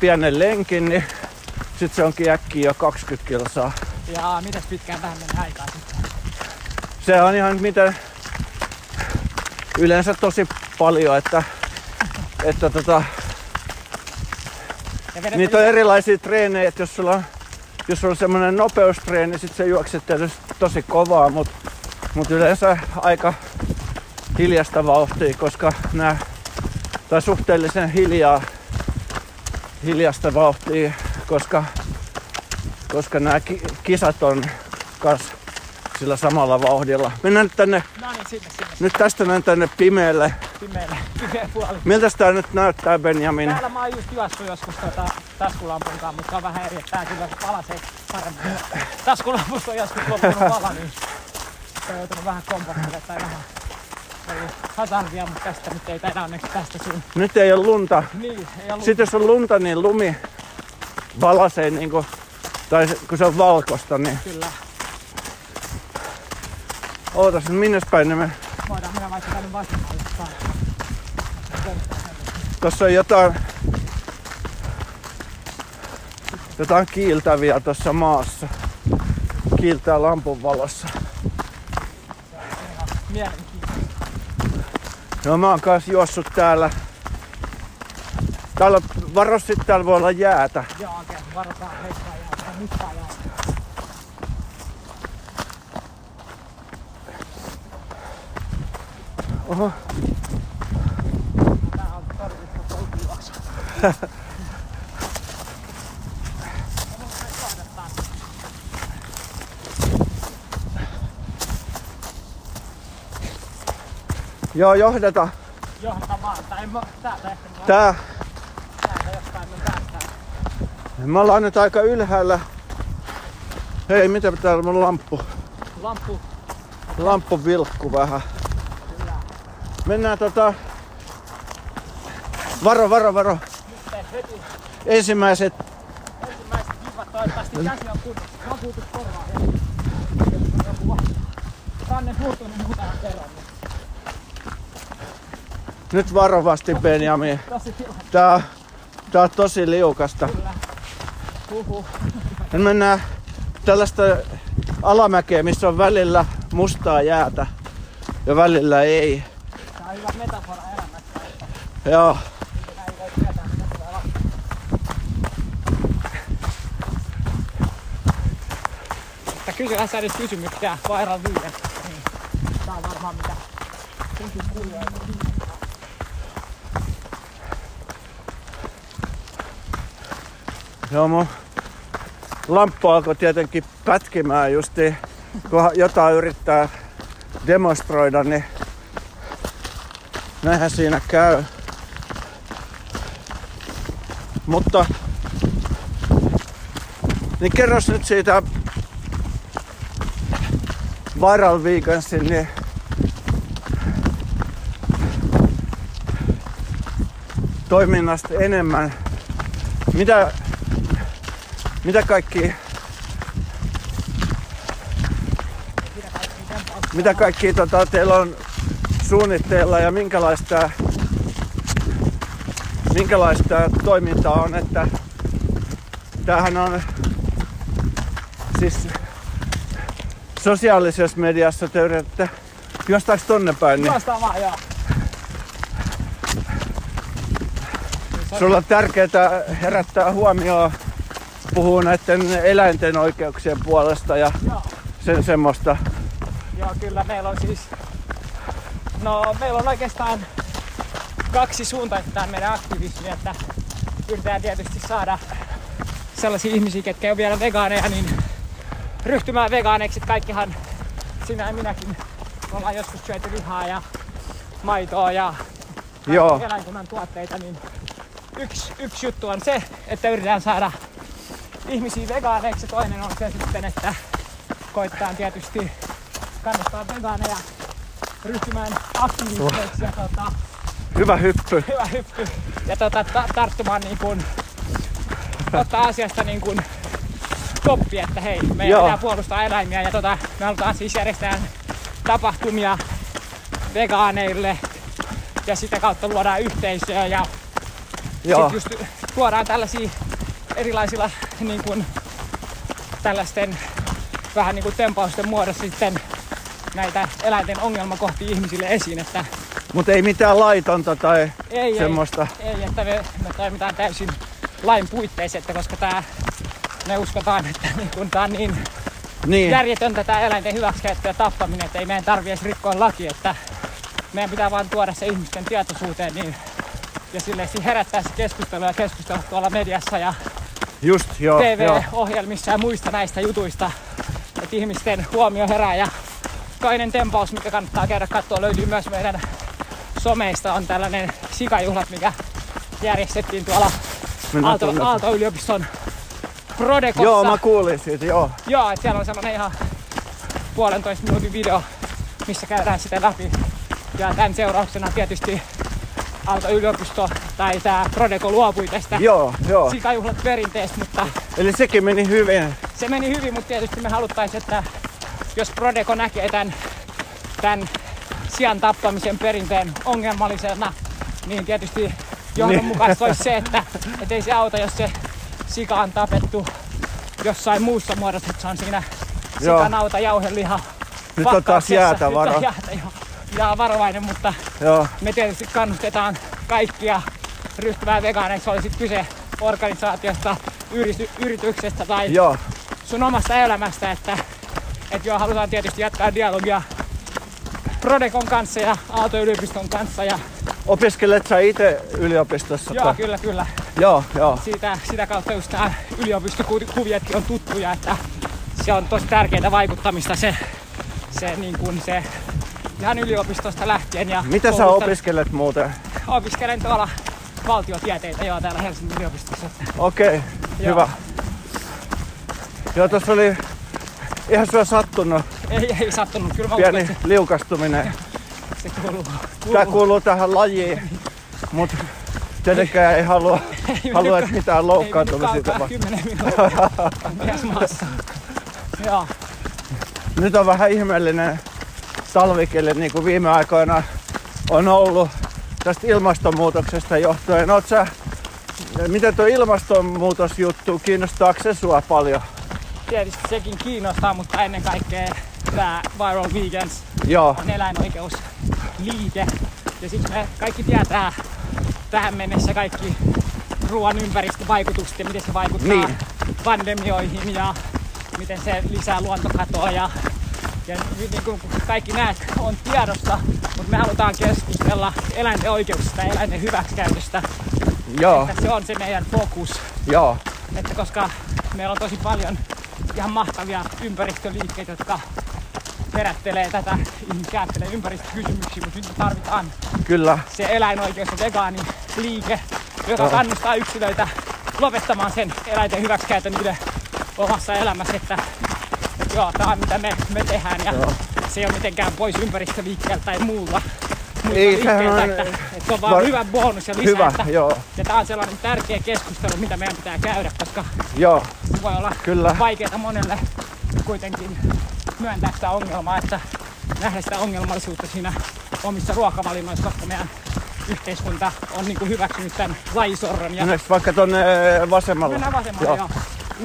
[SPEAKER 1] pienen lenkin, niin sitten se onkin äkkiä jo 20 kilsaa.
[SPEAKER 2] Ja mitäs pitkään tähän menee aikaa sitten?
[SPEAKER 1] Se on ihan mitä yleensä tosi paljon, että, että tota, niitä on erilaisia treenejä, että jos sulla on, jos on semmoinen nopeustreeni, niin sit sä juokset tietysti tosi kovaa, mutta mut yleensä aika hiljasta vauhtia, koska nämä, tai suhteellisen hiljaa, hiljasta vauhtia, koska, koska nämä kisat on kas sillä samalla vauhdilla. Mennään nyt tänne,
[SPEAKER 2] No niin, sinne, sinne,
[SPEAKER 1] nyt tästä näin tänne pimeälle.
[SPEAKER 2] pimeälle, pimeä puoli.
[SPEAKER 1] Miltä tää nyt näyttää Benjamin?
[SPEAKER 2] Täällä mä oon just juossut joskus tota taskulampun kanssa, mutta on vähän eri, että tää kyllä palasee paremmin. Taskulampusta on joskus loppunut vala, niin se on joutunut vähän kompostoida tai vähän hazardia, mutta tästä nyt ei taida onneksi tästä sun.
[SPEAKER 1] Nyt ei ole lunta.
[SPEAKER 2] Niin, ei ollut.
[SPEAKER 1] Sitten jos on lunta, niin lumi valasee niinku, tai se- kun se on valkosta, niin
[SPEAKER 2] Kyllä.
[SPEAKER 1] ootas, minne päin ne me...
[SPEAKER 2] Voidaan mennä vaikka tänne vasemmalle.
[SPEAKER 1] Tossa on jotain, jotain kiiltäviä tuossa maassa. Kiiltää lampun valossa. No mä oon kanssa juossut täällä. Täällä on- varo sit täällä voi olla jäätä.
[SPEAKER 2] Joo, okei. Varotaan heittää jää. Mustaa jää.
[SPEAKER 1] Oho.
[SPEAKER 2] Tää.
[SPEAKER 1] Joo, johdeta.
[SPEAKER 2] Johdata vaan. Tai en mä täältä ehkä
[SPEAKER 1] Tää.
[SPEAKER 2] täältä jostain me päästään.
[SPEAKER 1] Me ollaan nyt aika ylhäällä. Hei, mitä täällä on lamppu?
[SPEAKER 2] Lamppu.
[SPEAKER 1] Lamppu vilkku vähän. Mennään tota... Varo, varo, varo. Ensimmäiset
[SPEAKER 2] ensimmäiset kivat. Vakuutus korvaa murtunut muutaman kerran. niin
[SPEAKER 1] Nyt varovasti Benjamin. Tää, tää on tosi liukasta.
[SPEAKER 2] Kyllä.
[SPEAKER 1] Nyt mennään tällaista alamäkeä, missä on välillä mustaa jäätä ja välillä ei.
[SPEAKER 2] Tää on hyvä metafora elämästä, että
[SPEAKER 1] Joo.
[SPEAKER 2] Mutta kysyhän sä nyt kysymyksiä Vairan viiden. Niin. Tää on varmaan mitä kunkin kuulijoita.
[SPEAKER 1] Joo, mun lamppu alkoi tietenkin pätkimään justi, kun jotain yrittää demonstroida, niin näinhän siinä käy. Mutta niin kerros nyt siitä Viral Vegansin, niin toiminnasta enemmän. Mitä, mitä kaikki mitä kaikki tota, teillä on suunnitteilla ja minkälaista, minkälaista toimintaa on, että tämähän on siis sosiaalisessa mediassa te yritätte juostaaks tonne päin, niin
[SPEAKER 2] Juostaan vaan, joo.
[SPEAKER 1] sulla on tärkeää herättää huomioon puhuu näiden eläinten oikeuksien puolesta ja
[SPEAKER 2] Joo.
[SPEAKER 1] sen semmoista.
[SPEAKER 2] Joo, kyllä meillä on siis... No, meillä on oikeastaan kaksi suuntaista tämä meidän aktivismi, että yritetään tietysti saada sellaisia ihmisiä, ketkä ei ole vielä vegaaneja, niin ryhtymään vegaaneiksi. Kaikkihan sinä ja minäkin ollaan joskus syöty lihaa ja maitoa ja
[SPEAKER 1] Joo.
[SPEAKER 2] eläinkunnan tuotteita, niin yksi, yksi juttu on se, että yritetään saada ihmisiä vegaaneiksi toinen on se sitten, että koitetaan tietysti kannustaa vegaaneja ryhtymään aktiiviseksi ja tota,
[SPEAKER 1] Hyvä hyppy.
[SPEAKER 2] hyvä hyppy ja tota, ta- tarttumaan niin kuin, ottaa asiasta niin kuin koppi, että hei, meidän
[SPEAKER 1] Joo.
[SPEAKER 2] pitää puolustaa eläimiä ja tota, me halutaan siis järjestää tapahtumia vegaaneille ja sitä kautta luodaan yhteisöä ja
[SPEAKER 1] Joo.
[SPEAKER 2] sitten just tuodaan tällaisia erilaisilla niin kuin, tällaisten vähän niin kuin tempausten muodossa sitten näitä eläinten ongelmakohtia ihmisille esiin, että
[SPEAKER 1] Mutta ei mitään laitonta tai
[SPEAKER 2] ei,
[SPEAKER 1] semmoista.
[SPEAKER 2] ei, ei, että me, me toimitaan täysin lain puitteissa, että koska tää, me uskotaan, että niin kun tää on niin
[SPEAKER 1] Niin.
[SPEAKER 2] järjetöntä tää eläinten hyväksikäyttö ja tappaminen, että ei meidän tarvii edes rikkoa laki, että meidän pitää vaan tuoda se ihmisten tietoisuuteen niin, ja sille herättää se keskustelua ja keskustella tuolla mediassa ja
[SPEAKER 1] Just, joo. joo.
[SPEAKER 2] TV-ohjelmissa ja muista näistä jutuista, että ihmisten huomio herää ja toinen tempaus, mikä kannattaa käydä katsoa, löytyy myös meidän someista, on tällainen sikajuhlat, mikä järjestettiin tuolla Aalto. Aalto-yliopiston Prodekossa.
[SPEAKER 1] Joo, mä kuulin siitä, joo.
[SPEAKER 2] Joo, että siellä on semmonen ihan puolentoista minuutin video, missä käydään sitä läpi. Ja tämän seurauksena tietysti Aalto-yliopisto tai tämä Prodeko luopui tästä
[SPEAKER 1] Joo, joo.
[SPEAKER 2] sikajuhlat perinteestä, mutta
[SPEAKER 1] Eli sekin meni hyvin.
[SPEAKER 2] se meni hyvin, mutta tietysti me haluttaisiin, että jos Prodeko näkee tämän, tämän sian tappamisen perinteen ongelmallisena, niin tietysti johdonmukaista olisi se, että et ei se auta, jos se sika on tapettu jossain muussa muodossa, että se on siinä sikanauta, jauheliha,
[SPEAKER 1] Nyt on taas jäätä
[SPEAKER 2] Nyt
[SPEAKER 1] varo.
[SPEAKER 2] on jäätä, joo. Ja varovainen, mutta
[SPEAKER 1] Joo,
[SPEAKER 2] me tietysti kannustetaan kaikkia ryhtymään vegaaneiksi, oli sitten kyse organisaatiosta, yrity, yrityksestä tai
[SPEAKER 1] joo.
[SPEAKER 2] sun omasta elämästä, että, että joo, halutaan tietysti jatkaa dialogia Prodekon kanssa ja Aalto-yliopiston kanssa ja
[SPEAKER 1] Opiskelet sä itse yliopistossa?
[SPEAKER 2] joo,
[SPEAKER 1] tai-
[SPEAKER 2] kyllä, kyllä.
[SPEAKER 1] Joo, joo.
[SPEAKER 2] Siitä, sitä kautta just nämä yliopistokuviotkin on tuttuja, että se on tosi tärkeää vaikuttamista se, se, niin kuin se ihan yliopistosta lähtien. Ja
[SPEAKER 1] Mitä sä
[SPEAKER 2] koulusta-
[SPEAKER 1] opiskelet muuten?
[SPEAKER 2] Opiskelen tuolla valtiotieteitä joo täällä Helsingin yliopistossa.
[SPEAKER 1] Okei, okay,
[SPEAKER 2] Joo.
[SPEAKER 1] hyvä. Joo, tuossa oli ihan sua sattunut
[SPEAKER 2] Ei, ei sattunut. Kyllä mä
[SPEAKER 1] pieni
[SPEAKER 2] että
[SPEAKER 1] liukastuminen.
[SPEAKER 2] se, se kuuluu.
[SPEAKER 1] Tää
[SPEAKER 2] kuuluu.
[SPEAKER 1] kuuluu tähän lajiin, mutta tietenkään ei halua,
[SPEAKER 2] Ei
[SPEAKER 1] halua että mitään
[SPEAKER 2] ei
[SPEAKER 1] loukkaantumisia tapahtuu.
[SPEAKER 2] kymmenen minuuttia maassa. Joo,
[SPEAKER 1] Nyt on vähän ihmeellinen talvikeli, niin kuin viime aikoina on ollut tästä ilmastonmuutoksesta johtuen. Oot sä, miten tuo ilmastonmuutosjuttu, kiinnostaako se sua paljon?
[SPEAKER 2] Tietysti sekin kiinnostaa, mutta ennen kaikkea tämä Viral Vegans
[SPEAKER 1] Joo,
[SPEAKER 2] on eläinoikeusliike. Ja siksi me kaikki tietää tähän mennessä kaikki ruoan ympäristövaikutukset ja miten se vaikuttaa
[SPEAKER 1] Niin.
[SPEAKER 2] pandemioihin ja miten se lisää luontokatoa ja, ja niin kuin kaikki näet on tiedossa, mutta me halutaan keskustella eläinten oikeuksista ja eläinten hyväksikäytöstä.
[SPEAKER 1] joo,
[SPEAKER 2] Että se on se meidän fokus,
[SPEAKER 1] joo,
[SPEAKER 2] että koska meillä on tosi paljon ihan mahtavia ympäristöliikkeitä, jotka herättelee tätä ajattelee ympäristökysymyksiä, mutta nyt tarvitaan
[SPEAKER 1] kyllä,
[SPEAKER 2] se eläinoikeus ja vegaaniliike, joka
[SPEAKER 1] Joo.
[SPEAKER 2] kannustaa yksilöitä lopettamaan sen eläinten hyväksikäytön niiden omassa elämässä, että, että joo, tämä on mitä me, me tehdään ja
[SPEAKER 1] Joo.
[SPEAKER 2] se ei ole mitenkään pois ympäristöliikkeeltä tai muulla.
[SPEAKER 1] Ei, sehän on-
[SPEAKER 2] se on vaan
[SPEAKER 1] va-
[SPEAKER 2] hyvä bonus ja lisä,
[SPEAKER 1] hyvä,
[SPEAKER 2] että,
[SPEAKER 1] joo,
[SPEAKER 2] ja tämä on sellainen tärkeä keskustelu, mitä meidän pitää käydä, koska
[SPEAKER 1] joo,
[SPEAKER 2] se voi olla
[SPEAKER 1] Kyllä.
[SPEAKER 2] vaikeaa monelle kuitenkin myöntää sitä ongelmaa, että nähdä sitä ongelmallisuutta siinä omissa ruokavalinnoissa, koska meidän yhteiskunta on niin kuin hyväksynyt tämän lajisorron. Ja
[SPEAKER 1] Mennäänkö vaikka tonne vasemmalle?
[SPEAKER 2] mennään vasemmalle
[SPEAKER 1] Joo.
[SPEAKER 2] joo.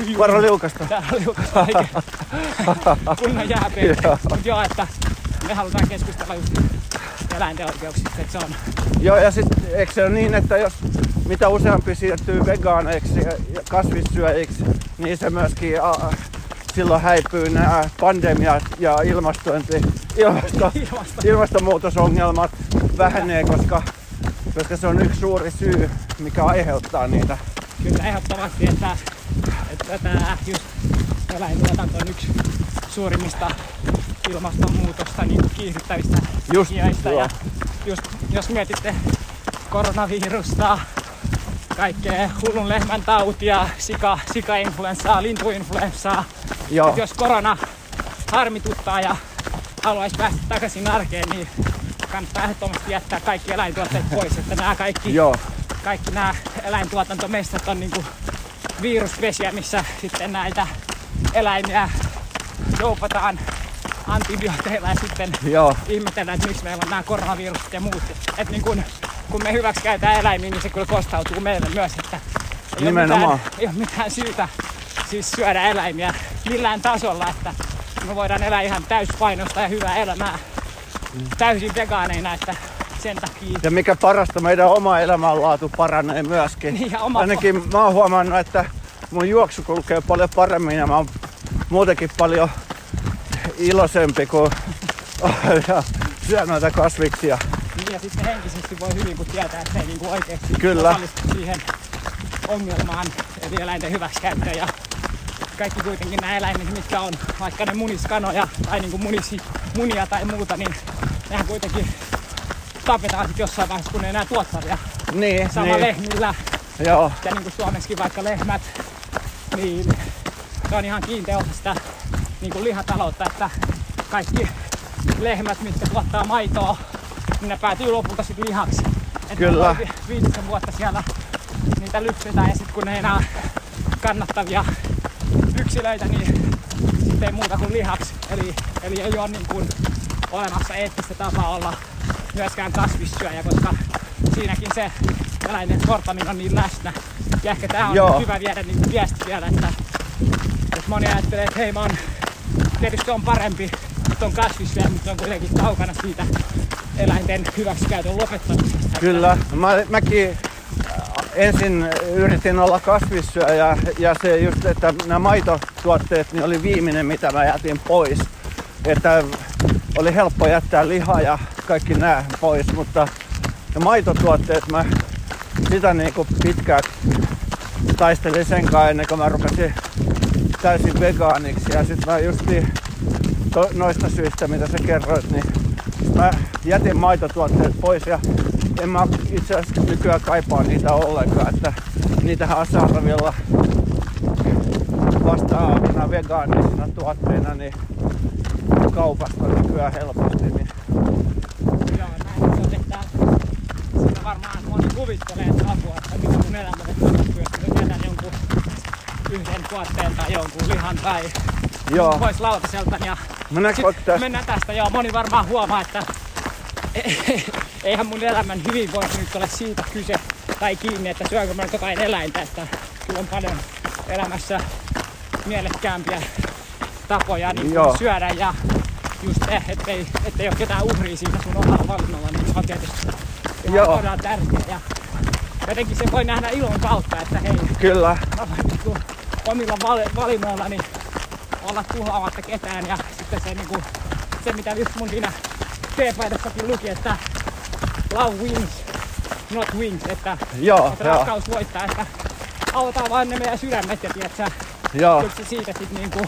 [SPEAKER 2] Ui,
[SPEAKER 1] Varo liukasta.
[SPEAKER 2] Täällä on liukas vaikea. Kunnon. Mutta joo, että me halutaan keskustella just eläinten oikeuksista, että se on
[SPEAKER 1] Joo, ja sitten eikö se ole niin, että jos mitä useampi siirtyy vegaaneiksi ja kasvissyöjiksi, niin se myöskin a, silloin häipyy nämä pandemiat ja ilmastointi, ilmasto,
[SPEAKER 2] ilmasto.
[SPEAKER 1] ilmastonmuutosongelmat vähenee, koska, koska se on yksi suuri syy, mikä aiheuttaa niitä.
[SPEAKER 2] Kyllä ehdottomasti, että, että tämä just eläintuotanto on yksi suurimmista ilmastonmuutosta niin kiihdyttävistä
[SPEAKER 1] Just,
[SPEAKER 2] tekijöistä.
[SPEAKER 1] joo.
[SPEAKER 2] Ja just, jos mietitte koronavirusta, kaikkea hullun lehmän tautia, sika, sika-influenssaa, lintuinfluenssaa,
[SPEAKER 1] Joo,
[SPEAKER 2] jos korona harmituttaa ja haluaisi päästä takaisin arkeen, niin kannattaa ehdottomasti jättää kaikki eläintuotteet pois, että nämä kaikki,
[SPEAKER 1] Joo,
[SPEAKER 2] kaikki nämä eläintuotantomessat on niinku virusvesiä, missä sitten näitä eläimiä joupataan antibiooteilla ja sitten
[SPEAKER 1] joo,
[SPEAKER 2] ihmetellään, että miksi meillä on nämä koronavirukset ja muut. Että niin kun, kun me hyväksikäytetään eläimiä, niin se kyllä kostautuu meille myös, että ei
[SPEAKER 1] Nimenomaan.
[SPEAKER 2] Ole mitään, ei ole mitään syytä siis syödä eläimiä millään tasolla, että me voidaan elää ihan täyspainosta ja hyvää elämää täysin vegaaneina, että sen takia
[SPEAKER 1] Ja mikä parasta, meidän oma elämänlaatu paranee myöskin.
[SPEAKER 2] Niin, ja oma-
[SPEAKER 1] Ainakin mä oon huomannut, että mun juoksu kulkee paljon paremmin ja mä oon muutenkin paljon iloisempi, kun ja syön noita kasviksia.
[SPEAKER 2] Niin, ja sitten henkisesti voi hyvin, kun tietää, että ei niinku oikeasti
[SPEAKER 1] Kyllä.
[SPEAKER 2] osallistu siihen ongelmaan, eli eläinten hyväksikäyttöön. Ja kaikki kuitenkin nämä eläimet, mitkä on, vaikka ne muniskanoja tai niinku munisi, munia tai muuta, niin nehän kuitenkin tapetaan sitten jossain vaiheessa, kun ne enää tuottavia.
[SPEAKER 1] Niin,
[SPEAKER 2] Sama
[SPEAKER 1] niin.
[SPEAKER 2] lehmillä
[SPEAKER 1] Joo,
[SPEAKER 2] ja niin kuin Suomessakin vaikka lehmät, niin se on ihan kiinteä osa sitä niin kuin lihataloutta, että kaikki lehmät, mitkä tuottaa maitoa, niin ne päätyy lopulta sitten lihaksi. Et
[SPEAKER 1] Kyllä.
[SPEAKER 2] vi- viitisen vuotta siellä niitä lypsetään ja sitten kun ne ei enää kannattavia yksilöitä, niin sitten ei muuta kuin lihaksi. Eli, eli ei ole niin kuin olemassa eettistä tapaa olla myöskään kasvissyöjä, koska siinäkin se eläinten sortaminen on niin läsnä. Ja ehkä tämä on
[SPEAKER 1] Joo.
[SPEAKER 2] hyvä viedä niin viesti vielä, että, että moni ajattelee, että hei mä oon, tietysti on parempi, että on kasvissyöjä, mutta se on kuitenkin kaukana siitä eläinten hyväksikäytön lopettamisesta.
[SPEAKER 1] kyllä. Mä, mäkin äh, ensin yritin olla kasvissyöjä ja se just, että nämä maitotuotteet niin oli viimeinen, mitä mä jätin pois. Että oli helppo jättää liha ja kaikki nämä pois, mutta maitotuotteet mä sitä niinku pitkään taistelin sen kanssa ennen kuin mä rupesin täysin vegaaniksi. Ja sitten mä justiin to, noista syistä, mitä sä kerroit, niin mä jätin maitotuotteet pois ja en mä itse asiassa nykyään kaipaa niitä ollenkaan, että niitähän on saatavilla vastaavina vegaanisina tuotteina niin kaupasta nykyään helposti. Niin
[SPEAKER 2] Joo, näin se on, että siinä varmaan moni kuvittelee, että apua, että mitä mun elämä muuttuu, jos mä jätän jonkun tai jonkun lihan tai
[SPEAKER 1] Joo.
[SPEAKER 2] pois lautaselta. Ja
[SPEAKER 1] Mennäänkö
[SPEAKER 2] sit
[SPEAKER 1] vaikka tästä?
[SPEAKER 2] mennään tästä. Joo, moni varmaan huomaa, että eihän mun elämän hyvinvointi nyt ole siitä kyse tai kiinni, että syönkö mä jotain eläintä, että kyllä on paljon elämässä mielekkäämpiä tapoja niin
[SPEAKER 1] Joo.
[SPEAKER 2] syödä ja just se, ettei, ettei ole ketään uhria siitä sun omalla valinnalla, niin se on tietysti ihan
[SPEAKER 1] Joo.
[SPEAKER 2] todella tärkeä. Ja jotenkin se voi nähdä ilon kautta, että hei,
[SPEAKER 1] Kyllä,
[SPEAKER 2] mä voin niinku omilla val- valinnoillani olla tuhoamatta ketään. Ja sitten se, niinku, se mitä just mun siinä T-paidassakin luki, että love wins, not wings, että,
[SPEAKER 1] joo,
[SPEAKER 2] että
[SPEAKER 1] joo,
[SPEAKER 2] rakkaus voittaa, että avataan vaan ne meidän sydämet ja tiedätkö,
[SPEAKER 1] joo,
[SPEAKER 2] se siitä sitten niinku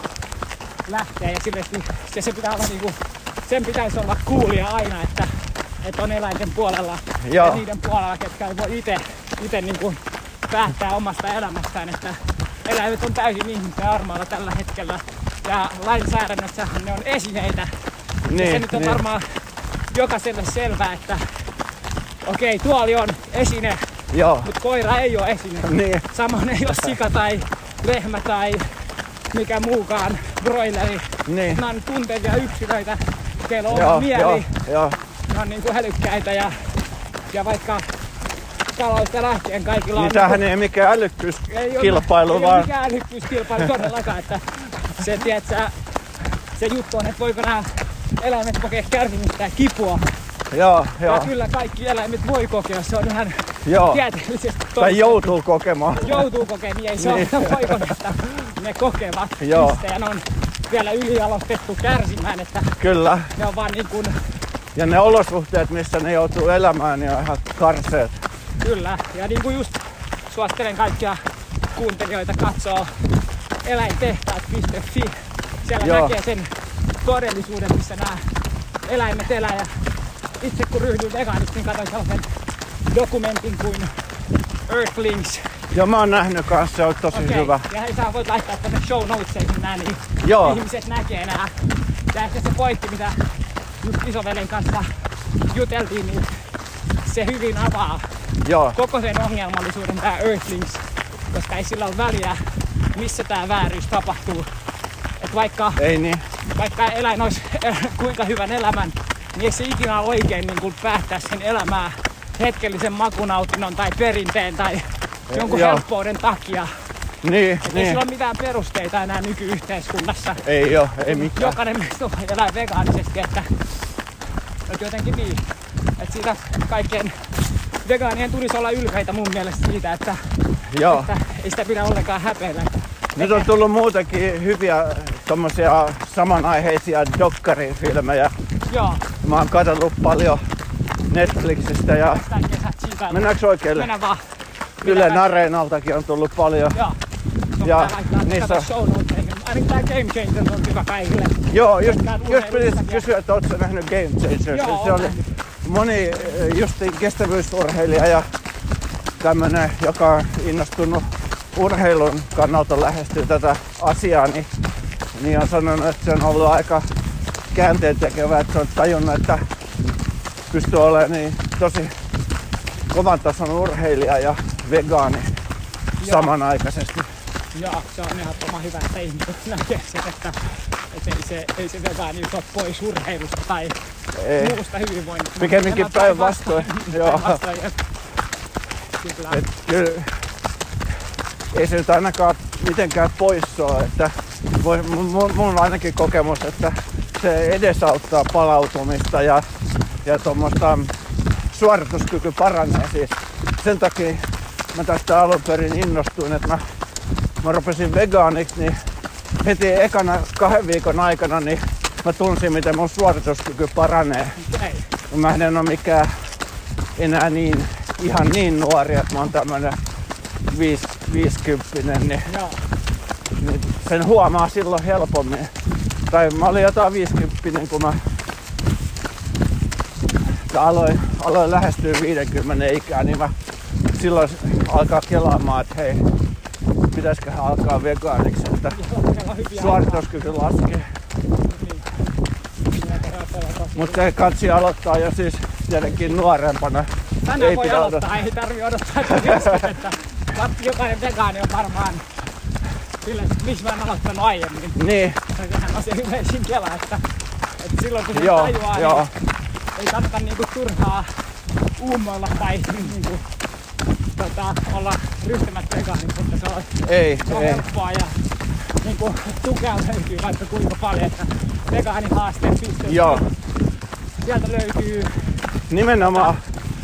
[SPEAKER 2] lähtee. Ja silleesti, se, se pitää olla niinku, sen pitäisi olla kuulia aina, että, että on eläinten puolella.
[SPEAKER 1] Joo.
[SPEAKER 2] ja niiden puolella, ketkä ei voi itse, itse niinku päättää omasta elämästään, että eläimet on täysin ihmisten armoilla tällä hetkellä ja lainsäädännössä ne on esineitä. ja se
[SPEAKER 1] niin,
[SPEAKER 2] nyt on
[SPEAKER 1] niin.
[SPEAKER 2] varmaan jokaiselle selvää, että okei, tuoli on esine,
[SPEAKER 1] Joo,
[SPEAKER 2] mutta koira ei ole esine.
[SPEAKER 1] niin,
[SPEAKER 2] Samoin ei ole sika tai lehmä tai mikä muukaan broileri.
[SPEAKER 1] niin.
[SPEAKER 2] Nämä on tuntevia yksilöitä, teillä on
[SPEAKER 1] Joo,
[SPEAKER 2] mieli,
[SPEAKER 1] joo, joo,
[SPEAKER 2] ne on niin kuin älykkäitä ja, ja vaikka kaloista lähtien kaikilla on...
[SPEAKER 1] niin tämähän ei mikään älykkyyskilpailu,
[SPEAKER 2] ei ole
[SPEAKER 1] vaan
[SPEAKER 2] mikään älykkyyskilpailu todellakaan, että se, tiedät, sä, se juttu on, että voiko nämä eläimet kokea kärsimystä ja kipua.
[SPEAKER 1] joo,
[SPEAKER 2] Ja
[SPEAKER 1] joo,
[SPEAKER 2] kyllä kaikki eläimet voi kokea, se on ihan
[SPEAKER 1] joo.
[SPEAKER 2] tieteellisesti
[SPEAKER 1] Tai
[SPEAKER 2] todistettu.
[SPEAKER 1] joutuu kokemaan.
[SPEAKER 2] joutuu kokemaan, niin ei se
[SPEAKER 1] Niin.
[SPEAKER 2] ole voiko, että ne kokevat
[SPEAKER 1] Joo.
[SPEAKER 2] ja ne on vielä ylialostettu kärsimään, että
[SPEAKER 1] Kyllä.
[SPEAKER 2] ne on vaan niin kuin,
[SPEAKER 1] Ja ne olosuhteet, missä ne joutuu elämään, niin on ihan karseet.
[SPEAKER 2] Kyllä, ja niin kuin just suosittelen kaikkia kuuntelijoita katsoo eläintehtaat.fi. Siellä
[SPEAKER 1] Joo.
[SPEAKER 2] näkee sen todellisuuden, missä nämä eläimet elää. Ja itse kun ryhdyin vegaaniksi, niin katsoin sellaisen dokumentin kuin Earthlings.
[SPEAKER 1] Joo, mä oon nähnyt kanssa, se on tosi
[SPEAKER 2] Okei,
[SPEAKER 1] hyvä.
[SPEAKER 2] Ja sä voit laittaa tänne show notesiin nää, niin
[SPEAKER 1] Joo.
[SPEAKER 2] ihmiset näkee nämä Ja ehkä se pointti, mitä just isovelen kanssa juteltiin, niin se hyvin avaa
[SPEAKER 1] Joo,
[SPEAKER 2] koko sen ongelmallisuuden tää Earthlings, koska ei sillä ole väliä, missä tää vääryys tapahtuu. Et vaikka,
[SPEAKER 1] ei niin.
[SPEAKER 2] vaikka eläin olisi kuinka hyvän elämän, niin ei se ikinä oikein niin kuin päättää sen elämää hetkellisen makunautinnon tai perinteen tai jonkun
[SPEAKER 1] joo.
[SPEAKER 2] helppouden takia.
[SPEAKER 1] Niin,
[SPEAKER 2] Ei
[SPEAKER 1] niin.
[SPEAKER 2] sillä ole mitään perusteita enää nykyyhteiskunnassa.
[SPEAKER 1] Ei oo, ei mikään.
[SPEAKER 2] Jokainen meistä elää vegaanisesti, että, että jotenkin niin. Että siitä kaikkien vegaanien tulisi olla ylpeitä mun mielestä siitä, että,
[SPEAKER 1] Joo.
[SPEAKER 2] että ei sitä pidä ollenkaan häpeillä.
[SPEAKER 1] Nyt on tullut muutakin hyviä tommosia samanaiheisia dokkarifilmejä.
[SPEAKER 2] Joo,
[SPEAKER 1] Mä oon katsellut paljon Netflixistä ja mennäänkö oikealle?
[SPEAKER 2] Mennään vaan.
[SPEAKER 1] Ylen
[SPEAKER 2] Mennään.
[SPEAKER 1] Areenaltakin on tullut paljon.
[SPEAKER 2] Joo. No,
[SPEAKER 1] Ja niissä-.
[SPEAKER 2] Ainakin tää Game Changer on hyvä kaikille.
[SPEAKER 1] Joo, just, just
[SPEAKER 2] vielä.
[SPEAKER 1] kysyä, että ootko sä nähnyt Game Changers?
[SPEAKER 2] Joo,
[SPEAKER 1] Se oli. Moni eh, justiin kestävyysurheilija ja tämmönen, joka on innostunut urheilun kannalta lähestyä tätä asiaa, niin, niin on sanonut, että se on ollut aika käänteen tekevä, että se on tajunnut, että pystyy olemaan niin tosi kovan tason urheilija ja vegaani
[SPEAKER 2] Joo.
[SPEAKER 1] samanaikaisesti.
[SPEAKER 2] Joo, se on ehdottoman hyvä, että ihmiset näkee sen, että, että ei, se, ei se vegaanius ole pois urheilusta tai
[SPEAKER 1] Ei.
[SPEAKER 2] muusta hyvinvoinnista.
[SPEAKER 1] Pikemminkin päinvastoin, joo.
[SPEAKER 2] Kyllä.
[SPEAKER 1] Et kyllä, ei se nyt ainakaan mitenkään pois ole, että voi, mun, mun on ainakin kokemus, että se edesauttaa palautumista ja, ja tuommoista suorituskyky paranee siis. Sen takia mä tästä alun perin innostuin, että mä, mä rupesin vegaaniksi, niin heti ekana kahden viikon aikana niin mä tunsin, miten mun suorituskyky paranee.
[SPEAKER 2] Okei.
[SPEAKER 1] Mä en ole mikään enää niin, ihan niin nuori, että mä oon tämmönen viis, viisikymppinen, niin,
[SPEAKER 2] Joo.
[SPEAKER 1] niin sen huomaa silloin helpommin. Tai mä olin jotain viisikymppinen, kun mä aloin, aloin lähestyä 50 ikää, niin mä silloin alkaa kelaamaan, että hei, pitäisiköhän alkaa vegaaniksi, että suorituskyky laskee. Mutta se kansi aloittaa jo siis tietenkin nuorempana.
[SPEAKER 2] Tänään
[SPEAKER 1] Ei
[SPEAKER 2] voi
[SPEAKER 1] pidä
[SPEAKER 2] aloittaa, ei tarvi odottaa, että jokainen vegaani on varmaan kyllä, miksi mä en aloittanut aiemmin.
[SPEAKER 1] Niin,
[SPEAKER 2] Sehän on se yleisin kela, että, että silloin kun se
[SPEAKER 1] joo,
[SPEAKER 2] tajuaa,
[SPEAKER 1] joo.
[SPEAKER 2] niin ei kannata niinku turhaa uumoilla tai niinku, tota, olla ryhtymättä vegaaniksi, että se on,
[SPEAKER 1] Ei,
[SPEAKER 2] se on
[SPEAKER 1] ei.
[SPEAKER 2] helppoa ja niinku, tukea löytyy vaikka kuinka paljon, että vegaanihaasteet pystyy.
[SPEAKER 1] Joo,
[SPEAKER 2] Sieltä löytyy
[SPEAKER 1] nimenomaan,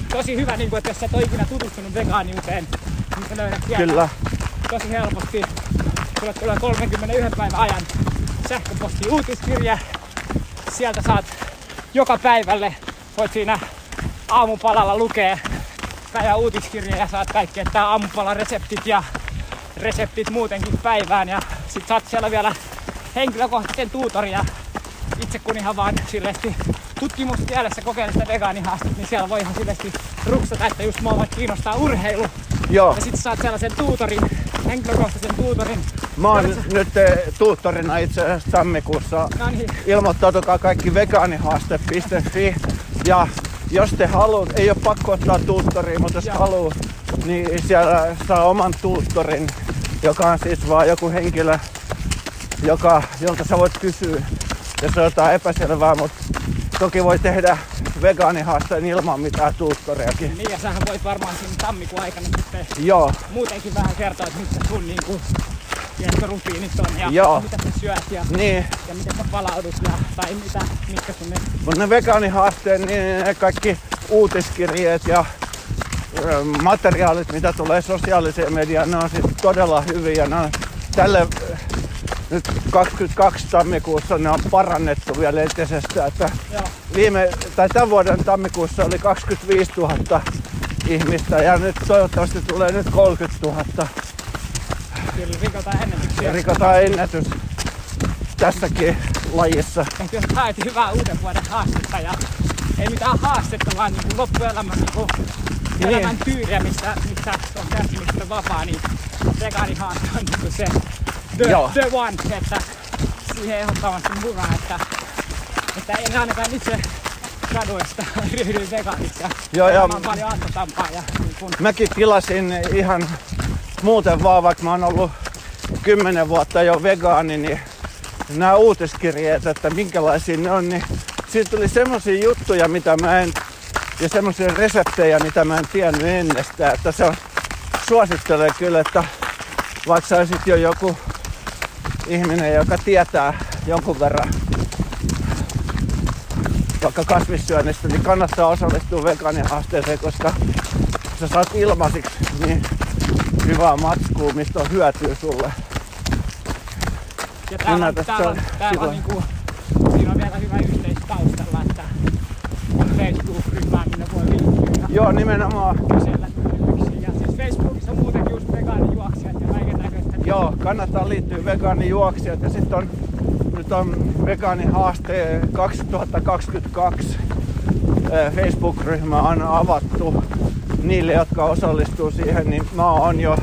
[SPEAKER 2] tosi hyvä, niin kuin, että jos sä et ole ikinä tutustunut vegaaniuteen, niin sä löydät sieltä
[SPEAKER 1] kyllä.
[SPEAKER 2] tosi helposti. Sulle tulee 31 päivän ajan sähköposti uutiskirja. Sieltä saat joka päivälle, voit siinä aamupalalla lukea päivän uutiskirja ja saat kaikki, että aamupalan reseptit ja reseptit muutenkin päivään. Ja sit saat siellä vielä henkilökohtaisen tuutorin ja itse kun ihan vaan silleesti tutkimustiedessä kokeilen sitä vegaanihaastetta, niin siellä voi ihan silleesti ruksata, että just mua vaikka kiinnostaa urheilu.
[SPEAKER 1] Joo,
[SPEAKER 2] Ja sitten saat sellaisen tuutorin, henkilökohtaisen tuutorin.
[SPEAKER 1] mä oon nyt eh, tuuttorina itse asiassa tammikuussa.
[SPEAKER 2] No niin,
[SPEAKER 1] Ilmoittautukaa kaikki vegaanihaaste.fi ja jos te haluat, ei ole pakko ottaa tuuttoria, mutta jos
[SPEAKER 2] Joo.
[SPEAKER 1] haluaa, niin siellä saa oman tuuttorin, joka on siis vaan joku henkilö, joka, jolta sä voit kysyä, jos on jotain epäselvää, mutta toki voi tehdä vegaanihaasteen ilman mitään tuuttoriakin.
[SPEAKER 2] niin ja sähän voit varmaan siinä tammikuun aikana sitten
[SPEAKER 1] Joo,
[SPEAKER 2] muutenkin vähän kertoa, että mitkä sun niinku, tiedätkö, rutiinit on ja
[SPEAKER 1] Joo.
[SPEAKER 2] mitä sä syöt ja,
[SPEAKER 1] niin.
[SPEAKER 2] ja miten sä palaudut ja, tai mitä, mitkä sun ne
[SPEAKER 1] Mutta ne vegaanihaasteet, niin ne kaikki uutiskirjeet ja materiaalit, mitä tulee sosiaaliseen mediaan, ne on siis todella hyviä. Ne on tälle nyt 22 tammikuussa ne on parannettu vielä entisestä. Että
[SPEAKER 2] Joo,
[SPEAKER 1] viime, tai tämän vuoden tammikuussa oli 25 000 ihmistä ja nyt toivottavasti tulee nyt 30 000.
[SPEAKER 2] kyllä rikotaan ennätyksiä.
[SPEAKER 1] Rikotaan ennätys tässäkin lajissa.
[SPEAKER 2] Jos haet hyvää uuden vuoden haastetta ja ei mitään haastetta, vaan niin loppuelämän niin
[SPEAKER 1] Niin.
[SPEAKER 2] elämän tyyliä, mistä, mistä on kärsimistä vapaa, niin vegaanihaaste on niin se the,
[SPEAKER 1] Joo.
[SPEAKER 2] the one, että siihen ehdottomasti mukaan, että että en ainakaan itse radoista ryhdyin vegaaniksi ja
[SPEAKER 1] Joo, ja-
[SPEAKER 2] on paljon antotampaa ja niin kun,
[SPEAKER 1] Mäkin tilasin ihan muuten vaan, vaikka mä oon ollut kymmenen vuotta jo vegaani, niin nämä uutiskirjeet, että minkälaisia ne on, niin siitä tuli semmoisia juttuja, mitä mä en, ja semmoisia reseptejä, mitä mä en tiennyt ennestään, että se on, suosittelen kyllä, että vaikka sä jo joku ihminen, joka tietää jonkun verran vaikka kasvissyönnistä, niin kannattaa osallistua vegaanihaasteeseen, koska sä saat ilmaisiksi niin hyvää matskua, mistä on hyötyä sulle.
[SPEAKER 2] ja täällä, on,
[SPEAKER 1] tästä
[SPEAKER 2] täällä, on, täällä on niinku, siinä on vielä hyvä yhteys taustalla, että on Facebook-ryhmää, minne voi liittyä
[SPEAKER 1] Joo, nimenomaan.
[SPEAKER 2] kysellä. Ja siis Facebookissa on muutenkin just vegaanijuoksijat ja kaiken näköistä.
[SPEAKER 1] Joo, kannattaa liittyä vegaanijuoksijat ja sitten on nyt on vegaanihaaste 2022 eh, Facebook-ryhmä on avattu niille, jotka osallistuu siihen, niin mä oon jo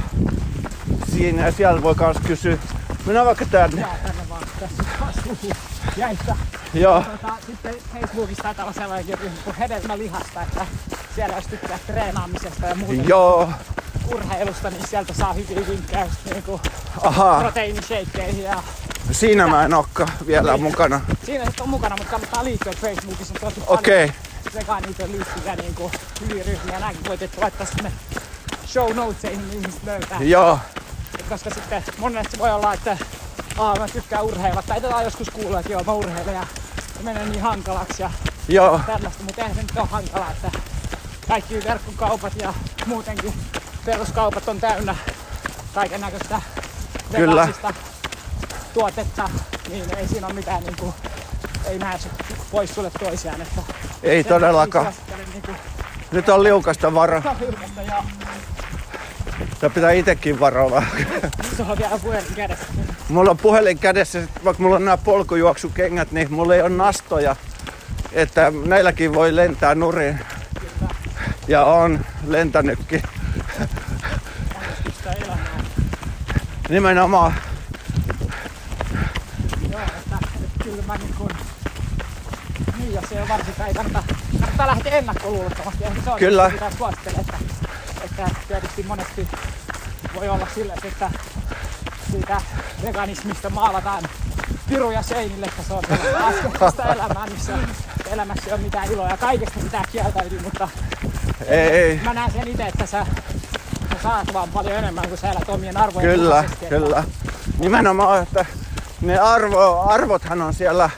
[SPEAKER 1] siinä ja siellä voi kans kysyä. Minä vaikka tänne.
[SPEAKER 2] Tänne vaan. Tässä jäistä.
[SPEAKER 1] Joo,
[SPEAKER 2] Tota, sitten Facebookissa taitaa olla sellainenkin ryhmä kuin hedelmälihasta, että siellä jos tykkää treenaamisesta ja muuten
[SPEAKER 1] joo,
[SPEAKER 2] urheilusta, niin sieltä saa hyviä vinkkejä just niinku
[SPEAKER 1] aha,
[SPEAKER 2] ja
[SPEAKER 1] siinä mä en olekaan vielä mukana.
[SPEAKER 2] siinä sitten on mukana, mutta kannattaa liittyä Facebookissa tosi paljon
[SPEAKER 1] Okei,
[SPEAKER 2] vegaaniiteen liittyviä niinku hyviä ryhmiä. Näinkin voit että laittaa sinne show notesihin, niin ihmiset löytää.
[SPEAKER 1] joo,
[SPEAKER 2] Et koska sitten monesti voi olla, että Aa, mä tykkään urheilla, tai tätä on joskus kuullut, että joo, mä urheilen ja se menee niin hankalaksi ja
[SPEAKER 1] joo,
[SPEAKER 2] tällaista, mutta eihän se nyt ole hankalaa, että kaikki verkkokaupat ja muutenkin peruskaupat on täynnä kaiken näköistä tuotetta, niin ei siinä ole mitään niin kuin, ei näe se pois sulle toisiaan. Että
[SPEAKER 1] ei todellakaan.
[SPEAKER 2] Niin kuin,
[SPEAKER 1] Nyt on liukasta
[SPEAKER 2] ja
[SPEAKER 1] Sitä pitää itekin varoa.
[SPEAKER 2] se on vielä puhelin kädessä.
[SPEAKER 1] Mulla on puhelin kädessä, vaikka mulla on nämä polkujuoksukengät, niin mulla ei ole nastoja. Että näilläkin voi lentää nurin. Ja on lentänytkin. Nimenomaan.
[SPEAKER 2] Joo, että, että kyllä mä niin kuin, niin jos ei ole varsinkaan, ei kannata, kannattaa lähteä ennakkoluulottomasti. Ehkä se on
[SPEAKER 1] Kyllä.
[SPEAKER 2] se, mitä suosittelen, että, että tietysti monesti voi olla silleen, että siitä veganismista maalataan piruja seinille, että se on askettista elämää, missä elämässä ei ole mitään iloa ja kaikesta pitää kieltäytyä, mutta
[SPEAKER 1] Ei, ei.
[SPEAKER 2] mä näen sen itse, että sä, sä saat vaan paljon enemmän kuin sä elät omien arvojen
[SPEAKER 1] Kyllä, kyllä. Nimenomaan, että ne arvo, arvothan on siellä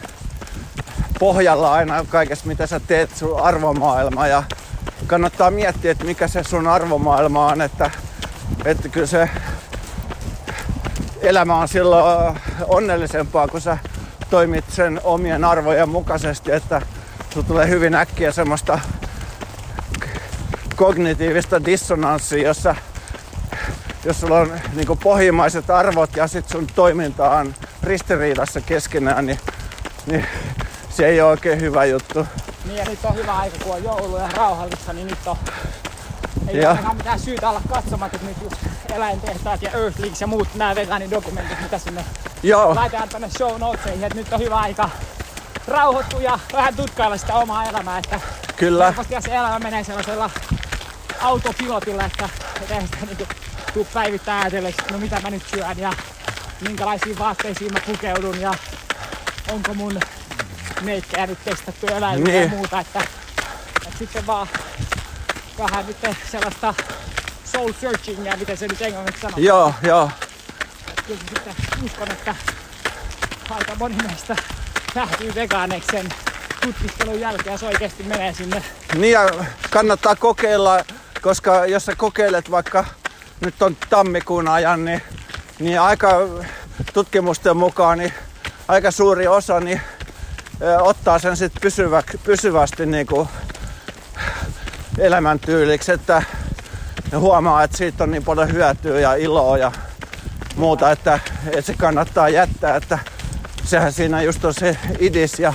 [SPEAKER 1] pohjalla aina kaikessa, mitä sä teet, sun arvomaailma. Ja kannattaa miettiä, että mikä se sun arvomaailma on, että, että kyllä se elämä on silloin onnellisempaa, kun sä toimit sen omien arvojen mukaisesti, että sulla tulee hyvin äkkiä semmoista kognitiivista dissonanssia, jossa jos sulla on niin pohjimmaiset arvot ja sit sun toiminta on ristiriidassa keskenään, niin, niin se ei ole oikein hyvä juttu.
[SPEAKER 2] Niin ja nyt on hyvä aika, kun on joulu ja rauhallista, niin nyt on ei
[SPEAKER 1] Ja.
[SPEAKER 2] ole mitään syytä olla katsomatta, että nyt just eläintehtaat ja Earthlings ja muut nämä vegaanidokumentit, mitä sinne
[SPEAKER 1] Joo,
[SPEAKER 2] laitetaan tänne show notesihin, että nyt on hyvä aika rauhoittua ja vähän tutkailla sitä omaa elämää, että
[SPEAKER 1] kyllä.
[SPEAKER 2] helposti se elämä menee sellaisella autopilotilla, että et eihän sitä niinku tuu päivittäin ajatelleeksi, no mitä mä nyt syön ja minkälaisiin vaatteisiin mä pukeudun ja onko mun meikkejä nyt testattu eläimiä ja
[SPEAKER 1] Niin.
[SPEAKER 2] muuta, että, että sitten vaan vähän nyt sellaista soul searchingia, miten se nyt englanniksi sanoo.
[SPEAKER 1] Joo, joo.
[SPEAKER 2] Kyllä sitten uskon, että aika moni meistä lähtyy vegaaneiksi sen tutkiskelun jälkeen, jos oikeasti menee sinne.
[SPEAKER 1] Niin ja kannattaa kokeilla, koska jos sä kokeilet vaikka nyt on tammikuun ajan, niin, niin aika tutkimusten mukaan niin aika suuri osa niin ottaa sen sit pysyvä, pysyvästi niin kuin elämäntyyliksi, että ne huomaa, että siitä on niin paljon hyötyä ja iloa ja muuta, että, että se kannattaa jättää, että sehän siinä just on se idis ja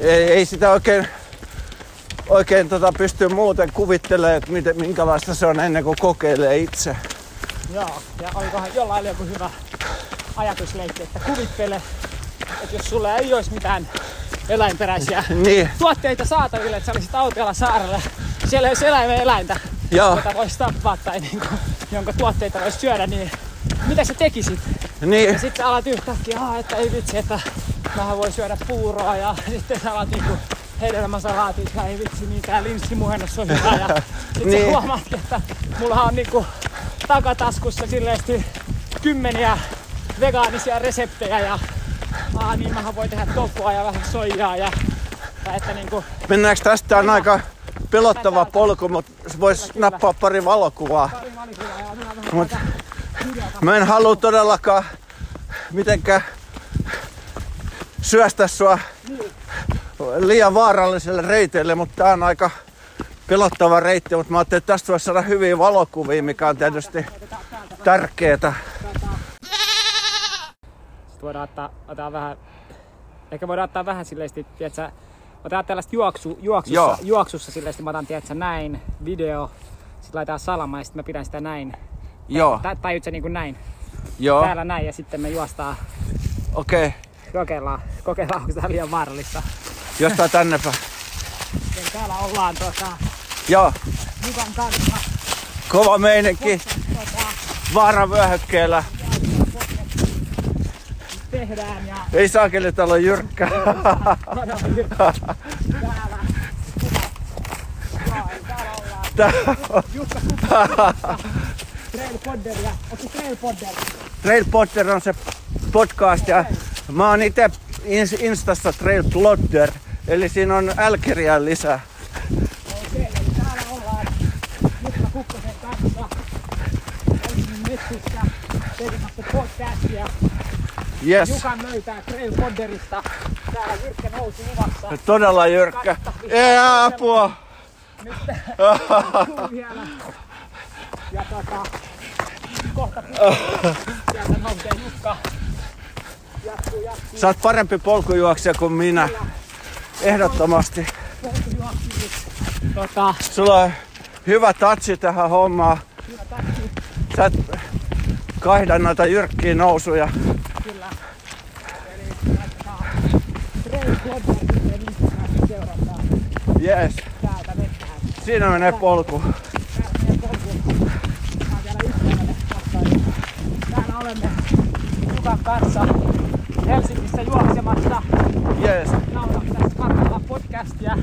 [SPEAKER 1] ei, ei sitä oikein, oikein tota pysty muuten kuvittelemaan, että miten, minkälaista se on ennen kuin kokeilee itse.
[SPEAKER 2] Joo, ja olikohan jollain joku hyvä ajatusleikki, että kuvittele että jos sulla ei olisi mitään eläinperäisiä
[SPEAKER 1] Niin,
[SPEAKER 2] tuotteita saataville, että sä olisit autialla saarella, siellä ei olisi eläimen eläintä,
[SPEAKER 1] Joo.
[SPEAKER 2] jota voisi tappaa tai niinku, jonka tuotteita voisi syödä, niin mitä sä tekisit?
[SPEAKER 1] niin,
[SPEAKER 2] Ja sitten alat yhtäkkiä, Aa, että ei vitsi, että mähän voi syödä puuroa ja sitten sä alat niinku hedelmäsalaatit ja ei vitsi, niin tää linssimuhennus on hyvä. Ja sit
[SPEAKER 1] Niin.
[SPEAKER 2] sä huomaatkin, että mulla on niinku takataskussa silleesti kymmeniä vegaanisia reseptejä ja aa, niin mähän voi tehdä tofua ja vähän soijaa ja, ja että niinku,
[SPEAKER 1] mennäänkö tästä on aika pelottava polku, mutta voisi nappaa pari valokuvaa.
[SPEAKER 2] pari valikuvaa ja minä vähän
[SPEAKER 1] Mut-. Mä en halua todellakaan mitenkään syöstä sua liian vaaralliselle reiteille, mutta tää on aika pelottava reitti, mutta mä ajattelin, että tästä voisi saada hyviä valokuvia, mikä on tietysti tärkeetä.
[SPEAKER 2] Sitten voidaan ottaa, ottaa vähän, ehkä voidaan ottaa vähän silleesti, tiedätkö, otetaan tällaista juoksu, juoksussa,
[SPEAKER 1] Joo.
[SPEAKER 2] juoksussa silleesti, mä otan, tiedätkö, näin, video, sitten laitetaan salama ja sitten mä pidän sitä näin.
[SPEAKER 1] Joo,
[SPEAKER 2] Tai, tai se niin kuin näin,
[SPEAKER 1] joo,
[SPEAKER 2] täällä näin ja sitten me juostaan,
[SPEAKER 1] okei. Okay.
[SPEAKER 2] kokeillaan, kokeillaan onko tää liian vaarallista.
[SPEAKER 1] Jostain tännepä.
[SPEAKER 2] Ja täällä ollaan tota,
[SPEAKER 1] Joo,
[SPEAKER 2] Mukan kanssa,
[SPEAKER 1] kova meininki.
[SPEAKER 2] tota,
[SPEAKER 1] Vaaravyöhykkeellä.
[SPEAKER 2] Tehdään ja
[SPEAKER 1] Ei saakeli, täällä on jyrkkä.
[SPEAKER 2] täällä, täällä ollaan.
[SPEAKER 1] Tää
[SPEAKER 2] Jukka Kuppa, Trail Podderia, onko se Trail Podder?
[SPEAKER 1] Trail Potter on se podcast ja mä oon itse ins- Instassa Trail Plotter, eli siinä on älkeriä lisää.
[SPEAKER 2] Okei, eli täällä ollaan Jukka Kukkosen kanssa Helsingin metsissä tekemässä podcastia.
[SPEAKER 1] Yes,
[SPEAKER 2] Jukan löytää Trail Podderista. Täällä Jyrkkä nousi luvassa.
[SPEAKER 1] todella jyrkkä. Ei apua!
[SPEAKER 2] Nyt tuu vielä. Ja tota, kohta sieltä nousee Jukka. Jatkuu, jatkuu.
[SPEAKER 1] Sä oot parempi polkujuoksija kuin minä. Ehdottomasti.
[SPEAKER 2] polkujuoksu. Tota,
[SPEAKER 1] Sulla on hyvä tatsi tähän hommaan.
[SPEAKER 2] hyvä takki,
[SPEAKER 1] Sä et kaihda noita jyrkkiä nousuja.
[SPEAKER 2] kyllä. Eli laitetaan
[SPEAKER 1] Yes,
[SPEAKER 2] Täältä
[SPEAKER 1] siinä menee polku.
[SPEAKER 2] Tää on vielä. Täällä olemme Jukan kanssa Helsingissä juoksemassa.
[SPEAKER 1] Yes.
[SPEAKER 2] Parhaillaan podcastia.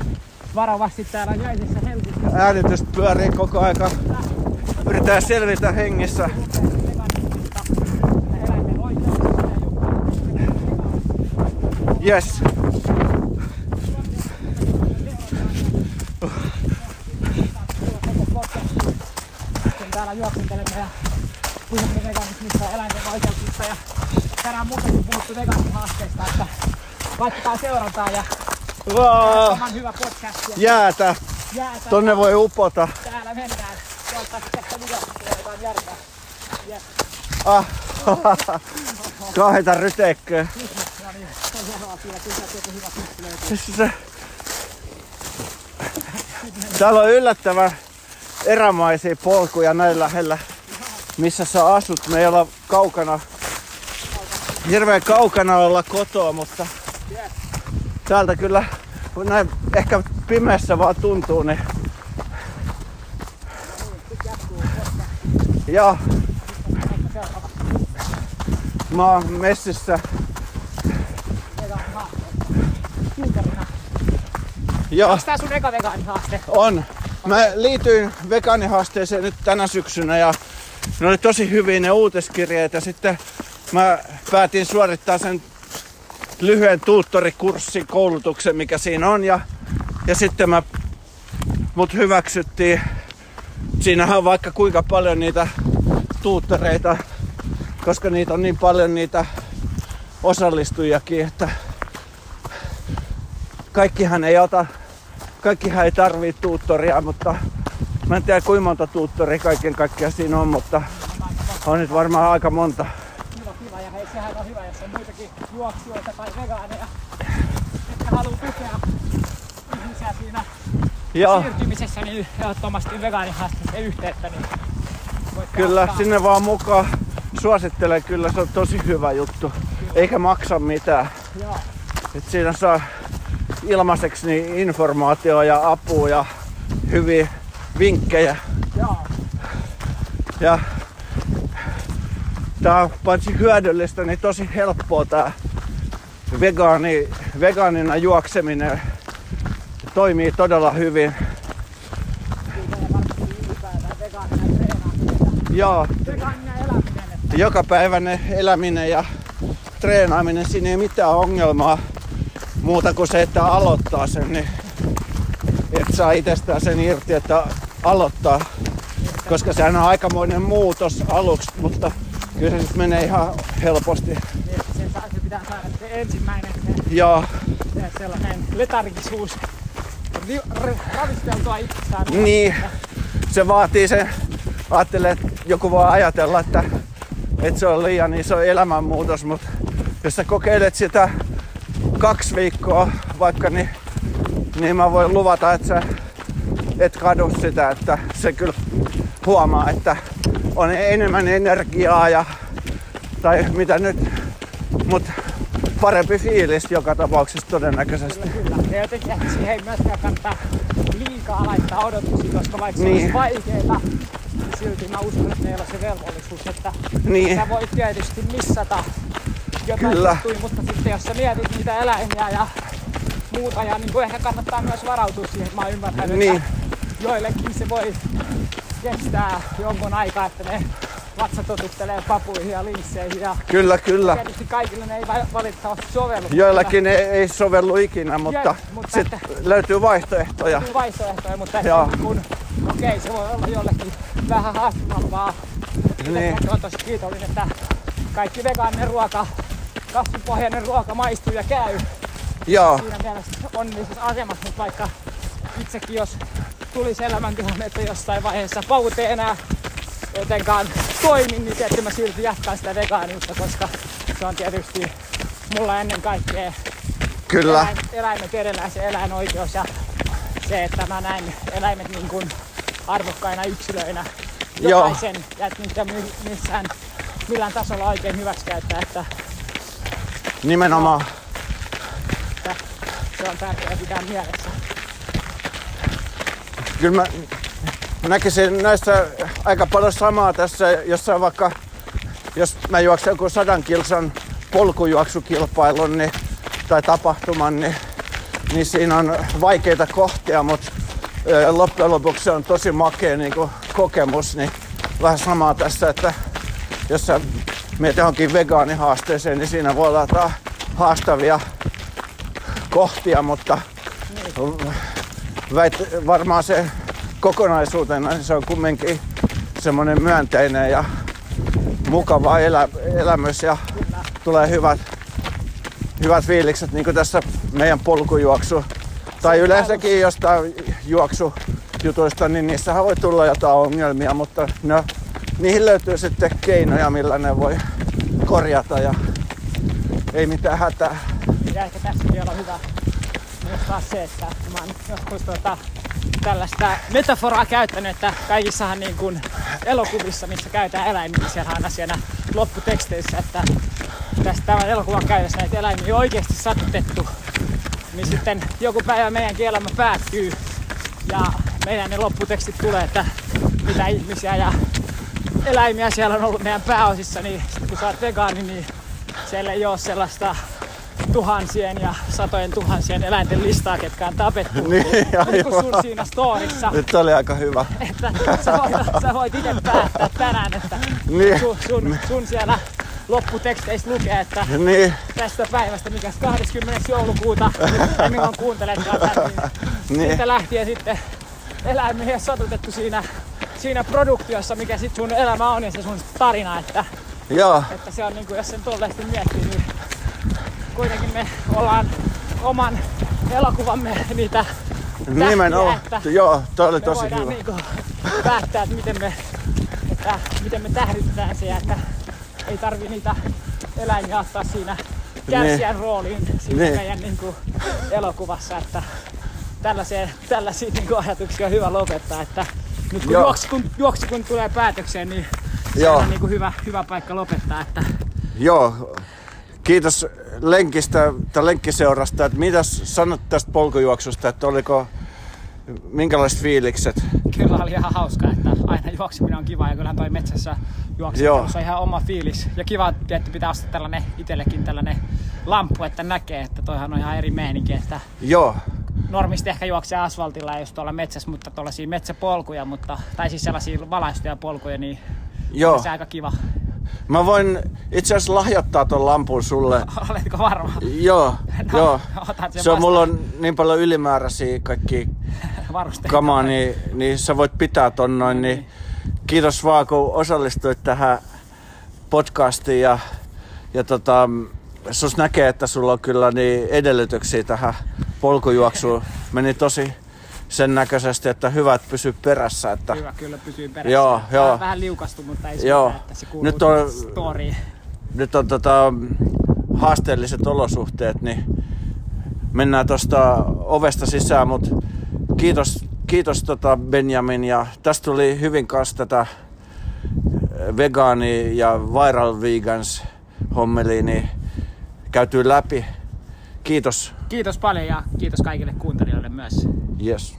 [SPEAKER 2] Varovasti täällä jäisessä Helsingissä.
[SPEAKER 1] Äänitys pyörii koko aika. Yritetään selvitä hengissä. Yes.
[SPEAKER 2] Kun täällä juoksentelemme ja puhumme veganismista ja eläinten oikeuksista ja tänään muutenkin puhuttu vegaanihaasteista, että laittakaa seurantaa ja oman hyvä podcast ja
[SPEAKER 1] jäätä.
[SPEAKER 2] jäätä.
[SPEAKER 1] Tonne voi upota.
[SPEAKER 2] Täällä mennään. Tuolta tästä videosta tulee jotain järkeä. Yes.
[SPEAKER 1] Ah. Kahdeta rytekköä.
[SPEAKER 2] No niin, se on hieno asia. Kyllä joku hyvä klippi löytyy.
[SPEAKER 1] Täällä on yllättävän erämaisia polkuja näin lähellä, missä sä asut. Me ei olla kaukana, hirveän kaukana olla kotoa, mutta täältä kyllä näin ehkä pimeässä vaan tuntuu, niin Joo. Mä oon messissä. Joo.
[SPEAKER 2] Onks tää sun eka vegaanihaaste?
[SPEAKER 1] On. Mä liityin vegaanihaasteeseen nyt tänä syksynä ja ne oli tosi hyviä ne uutiskirjeet ja sitten mä päätin suorittaa sen lyhyen tuuttorikurssin koulutuksen, mikä siinä on ja, ja sitten mä, mut hyväksyttiin. Siinähän on vaikka kuinka paljon niitä tuuttoreita, koska niitä on niin paljon niitä osallistujakin, että kaikkihan ei ota kaikkihan ei tarvii tuuttoria, mutta mä en tiedä kuinka monta tuuttoria kaiken kaikkiaan siinä on, mutta on nyt varmaan aika monta.
[SPEAKER 2] Kiva, kiva. Ja hei, sehän on hyvä, jos on muitakin juoksijoita tai vegaaneja, jotka haluaa tukea ihmisiä siinä
[SPEAKER 1] Joo,
[SPEAKER 2] siirtymisessä, niin ehdottomasti vegaanihaasteeseen yhteyttä. Niin
[SPEAKER 1] kyllä
[SPEAKER 2] auttaa.
[SPEAKER 1] sinne vaan mukaan. Suosittelen kyllä, se on tosi hyvä juttu. Eikä maksa mitään.
[SPEAKER 2] Joo.
[SPEAKER 1] Et siinä saa ilmaiseksi niin informaatiota ja apua ja hyviä vinkkejä.
[SPEAKER 2] Joo.
[SPEAKER 1] Ja tää on paitsi hyödyllistä, niin tosi helppoa tää vegaani, vegaanina juokseminen. Toimii todella hyvin.
[SPEAKER 2] Ja.
[SPEAKER 1] Joo, jokapäiväinen eläminen ja treenaaminen, siinä ei mitään ongelmaa muuta kuin se, että aloittaa sen, niin että saa itsestään sen irti, että aloittaa. Koska sehän on aikamoinen muutos aluksi, mutta kyllä se sitten menee ihan helposti.
[SPEAKER 2] niin, se, saa, se pitää saada se ensimmäinen se,
[SPEAKER 1] Ja
[SPEAKER 2] se sellainen letargisuus ravisteltua itsessään.
[SPEAKER 1] niin, se vaatii sen, ajattelee, että joku voi ajatella, että, että se on liian iso elämänmuutos, mutta jos sä kokeilet sitä kaksi viikkoa vaikka, niin, niin mä voin luvata, että sä et kadu sitä, että se kyllä huomaa, että on enemmän energiaa ja tai mitä nyt, mutta parempi fiilis joka tapauksessa todennäköisesti.
[SPEAKER 2] Kyllä. Ja jotenkin että siihen ei myöskään kannata liikaa laittaa odotuksia, koska vaikka
[SPEAKER 1] Niin.
[SPEAKER 2] se olisi vaikeeta, niin silti mä uskon, että meillä on se velvollisuus, että
[SPEAKER 1] Niin.
[SPEAKER 2] sä voit tietysti missata jotain
[SPEAKER 1] Kyllä.
[SPEAKER 2] juttuja, mutta sitten jos sä mietit niitä eläimiä ja muuta, ja niin kuin ehkä kannattaa myös varautua siihen, mä oon ymmärtänyt,
[SPEAKER 1] Niin.
[SPEAKER 2] että joillekin se voi kestää jonkun aikaa, että ne vatsa totuttelee papuihin ja linsseihin ja
[SPEAKER 1] Kyllä, kyllä.
[SPEAKER 2] tietysti kaikille ne ei va- valitettavasti sovellu.
[SPEAKER 1] Joillakin ei, ei sovellu ikinä, mutta,
[SPEAKER 2] Jep, mutta
[SPEAKER 1] sit
[SPEAKER 2] että-
[SPEAKER 1] löytyy vaihtoehtoja.
[SPEAKER 2] on vaihtoehtoja, mutta että niin kun, okei, se voi olla jollekin vähän haastavampaa.
[SPEAKER 1] Niin.
[SPEAKER 2] On tosi kiitollinen, että kaikki vegaaninen ruoka, kasvipohjainen ruoka maistuu ja käy.
[SPEAKER 1] Joo,
[SPEAKER 2] Siinä mielessä onnellisessa asemassa, mutta vaikka itsekin jos tulisi elämäntilanne, että jossain vaiheessa paut ei enää jotenkaan toimi, niin se, että mä silti jatkan sitä vegaaniutta, koska se on tietysti mulla ennen kaikkea
[SPEAKER 1] kyllä.
[SPEAKER 2] eläin, eläimet edellä se eläinoikeus ja se, että mä näen eläimet niin kuin arvokkaina yksilöinä
[SPEAKER 1] Joo.
[SPEAKER 2] jokaisen ja että niitä missään millään tasolla oikein hyväksikäyttää, että,
[SPEAKER 1] Nimenomaan.
[SPEAKER 2] se on tärkeää pitää mielessä.
[SPEAKER 1] Kyllä mä näkisin näissä aika paljon samaa tässä, jossain vaikka, jos mä juoksen joku sadan kilsan polkujuoksukilpailun niin, tai tapahtuman, niin, niin siinä on vaikeita kohtia, mutta loppujen lopuksi se on tosi makea niin kuin kokemus, niin vähän samaa tässä, että jos sä menet johonkin vegaanihaasteeseen, niin siinä voi olla haastavia kohtia, mutta väit, varmaan se kokonaisuutena niin se on kumminkin semmoinen myönteinen ja mukava elä, elämys ja tulee hyvät, hyvät fiilikset niin kuin tässä meidän polkujuoksu tai yleensäkin jostain juoksujutuista, niin niissähän voi tulla jotain ongelmia, mutta no, niihin löytyy sitten keinoja, millä ne voi korjata ja ei mitään hätää.
[SPEAKER 2] Ja ehkä tässä vielä on hyvä myös taas se, että mä oon joskus tota, tällaista metaforaa käyttänyt, että kaikissahan niin kuin elokuvissa, missä käytetään eläimiä, niin siellä on siellä lopputeksteissä, että tästä tämän elokuvan käydessä näitä eläimiä on oikeasti satutettu, niin sitten joku päivä meidänkin elämä päättyy ja meidän ne lopputekstit tulee, että mitä ihmisiä ja eläimiä siellä on ollut meidän pääosissa, niin sit kun sä oot vegaani, niin siellä ei ole sellaista tuhansien ja satojen tuhansien eläinten listaa, ketkä on tapettu.
[SPEAKER 1] Niin,
[SPEAKER 2] niin kuin sun siinä storissa.
[SPEAKER 1] Nyt oli aika hyvä.
[SPEAKER 2] Että sä voit, sä voit itse päättää tänään, että
[SPEAKER 1] Niin.
[SPEAKER 2] sun, sun, sun siellä lopputeksteissä lukee, että
[SPEAKER 1] Niin,
[SPEAKER 2] tästä päivästä, mikä 20. joulukuuta, ja milloin kuunteletkaan tätä, niin,
[SPEAKER 1] Niin.
[SPEAKER 2] siitä lähtien sitten eläimiä satutettu siinä, siinä produktiossa, mikä sit sun elämä on ja se sun tarina, että,
[SPEAKER 1] joo,
[SPEAKER 2] että se on niin kuin, jos sen tolleesti miettii, niin kuitenkin me ollaan oman elokuvamme niitä
[SPEAKER 1] nimenomaan.
[SPEAKER 2] että
[SPEAKER 1] Joo, toi oli
[SPEAKER 2] me
[SPEAKER 1] tosi
[SPEAKER 2] voidaan
[SPEAKER 1] hyvä.
[SPEAKER 2] niinku päättää, että miten me, että miten me tähdytetään se, että ei tarvi niitä eläimiä ottaa siinä kärsijän rooliin siinä
[SPEAKER 1] Niin.
[SPEAKER 2] meidän niinku elokuvassa, että tällaisia, tällaisia niinku ajatuksia on hyvä lopettaa, että nyt kun juoksu, kun, juoksu kun tulee päätökseen, niin se on niinku hyvä, hyvä paikka lopettaa, että
[SPEAKER 1] Joo, kiitos lenkistä tai lenkkiseurasta. Että mitäs sanot tästä polkujuoksusta, että oliko minkälaiset fiilikset?
[SPEAKER 2] Kyllä oli ihan hauska, että aina juokseminen on kiva ja kyllähän toi metsässä juokseminen on ihan oma fiilis. Ja kiva, että pitää ostaa tällainen itsellekin tällainen lamppu, että näkee, että toihan on ihan eri meininki. Että
[SPEAKER 1] Joo.
[SPEAKER 2] Normisti ehkä juoksee asfaltilla ja just tuolla metsässä, mutta tuollaisia metsäpolkuja, mutta, tai siis sellaisia valaistuja polkuja, niin Joo. on se aika kiva.
[SPEAKER 1] Mä voin itse asiassa lahjoittaa ton lampun sulle.
[SPEAKER 2] Oletko varma?
[SPEAKER 1] Joo, no, joo. Se on, mulla on niin paljon ylimääräisiä kaikki kamaa, niin, niin sä voit pitää ton noin. Niin, niin kiitos vaan, kun osallistuit tähän podcastiin ja, ja tota, sus näkee, että sulla on kyllä niin edellytyksiä tähän polkujuoksuun. Meni tosi sen näköisesti, että hyvät pysyy perässä. Että...
[SPEAKER 2] Hyvä, kyllä pysyy perässä. Joo, joo. Vähän, vähän liukastu, mutta ei joo. Sitä, että se kuuluu
[SPEAKER 1] nyt on, storyin. Nyt on tota, haasteelliset olosuhteet, niin mennään tuosta ovesta sisään, mutta kiitos, kiitos tota Benjamin ja tästä tuli hyvin kanssa tätä vegaani ja viral vegans hommeli, niin käytyy läpi. Kiitos.
[SPEAKER 2] Kiitos paljon ja kiitos kaikille kuuntelijoille myös.
[SPEAKER 1] Yes.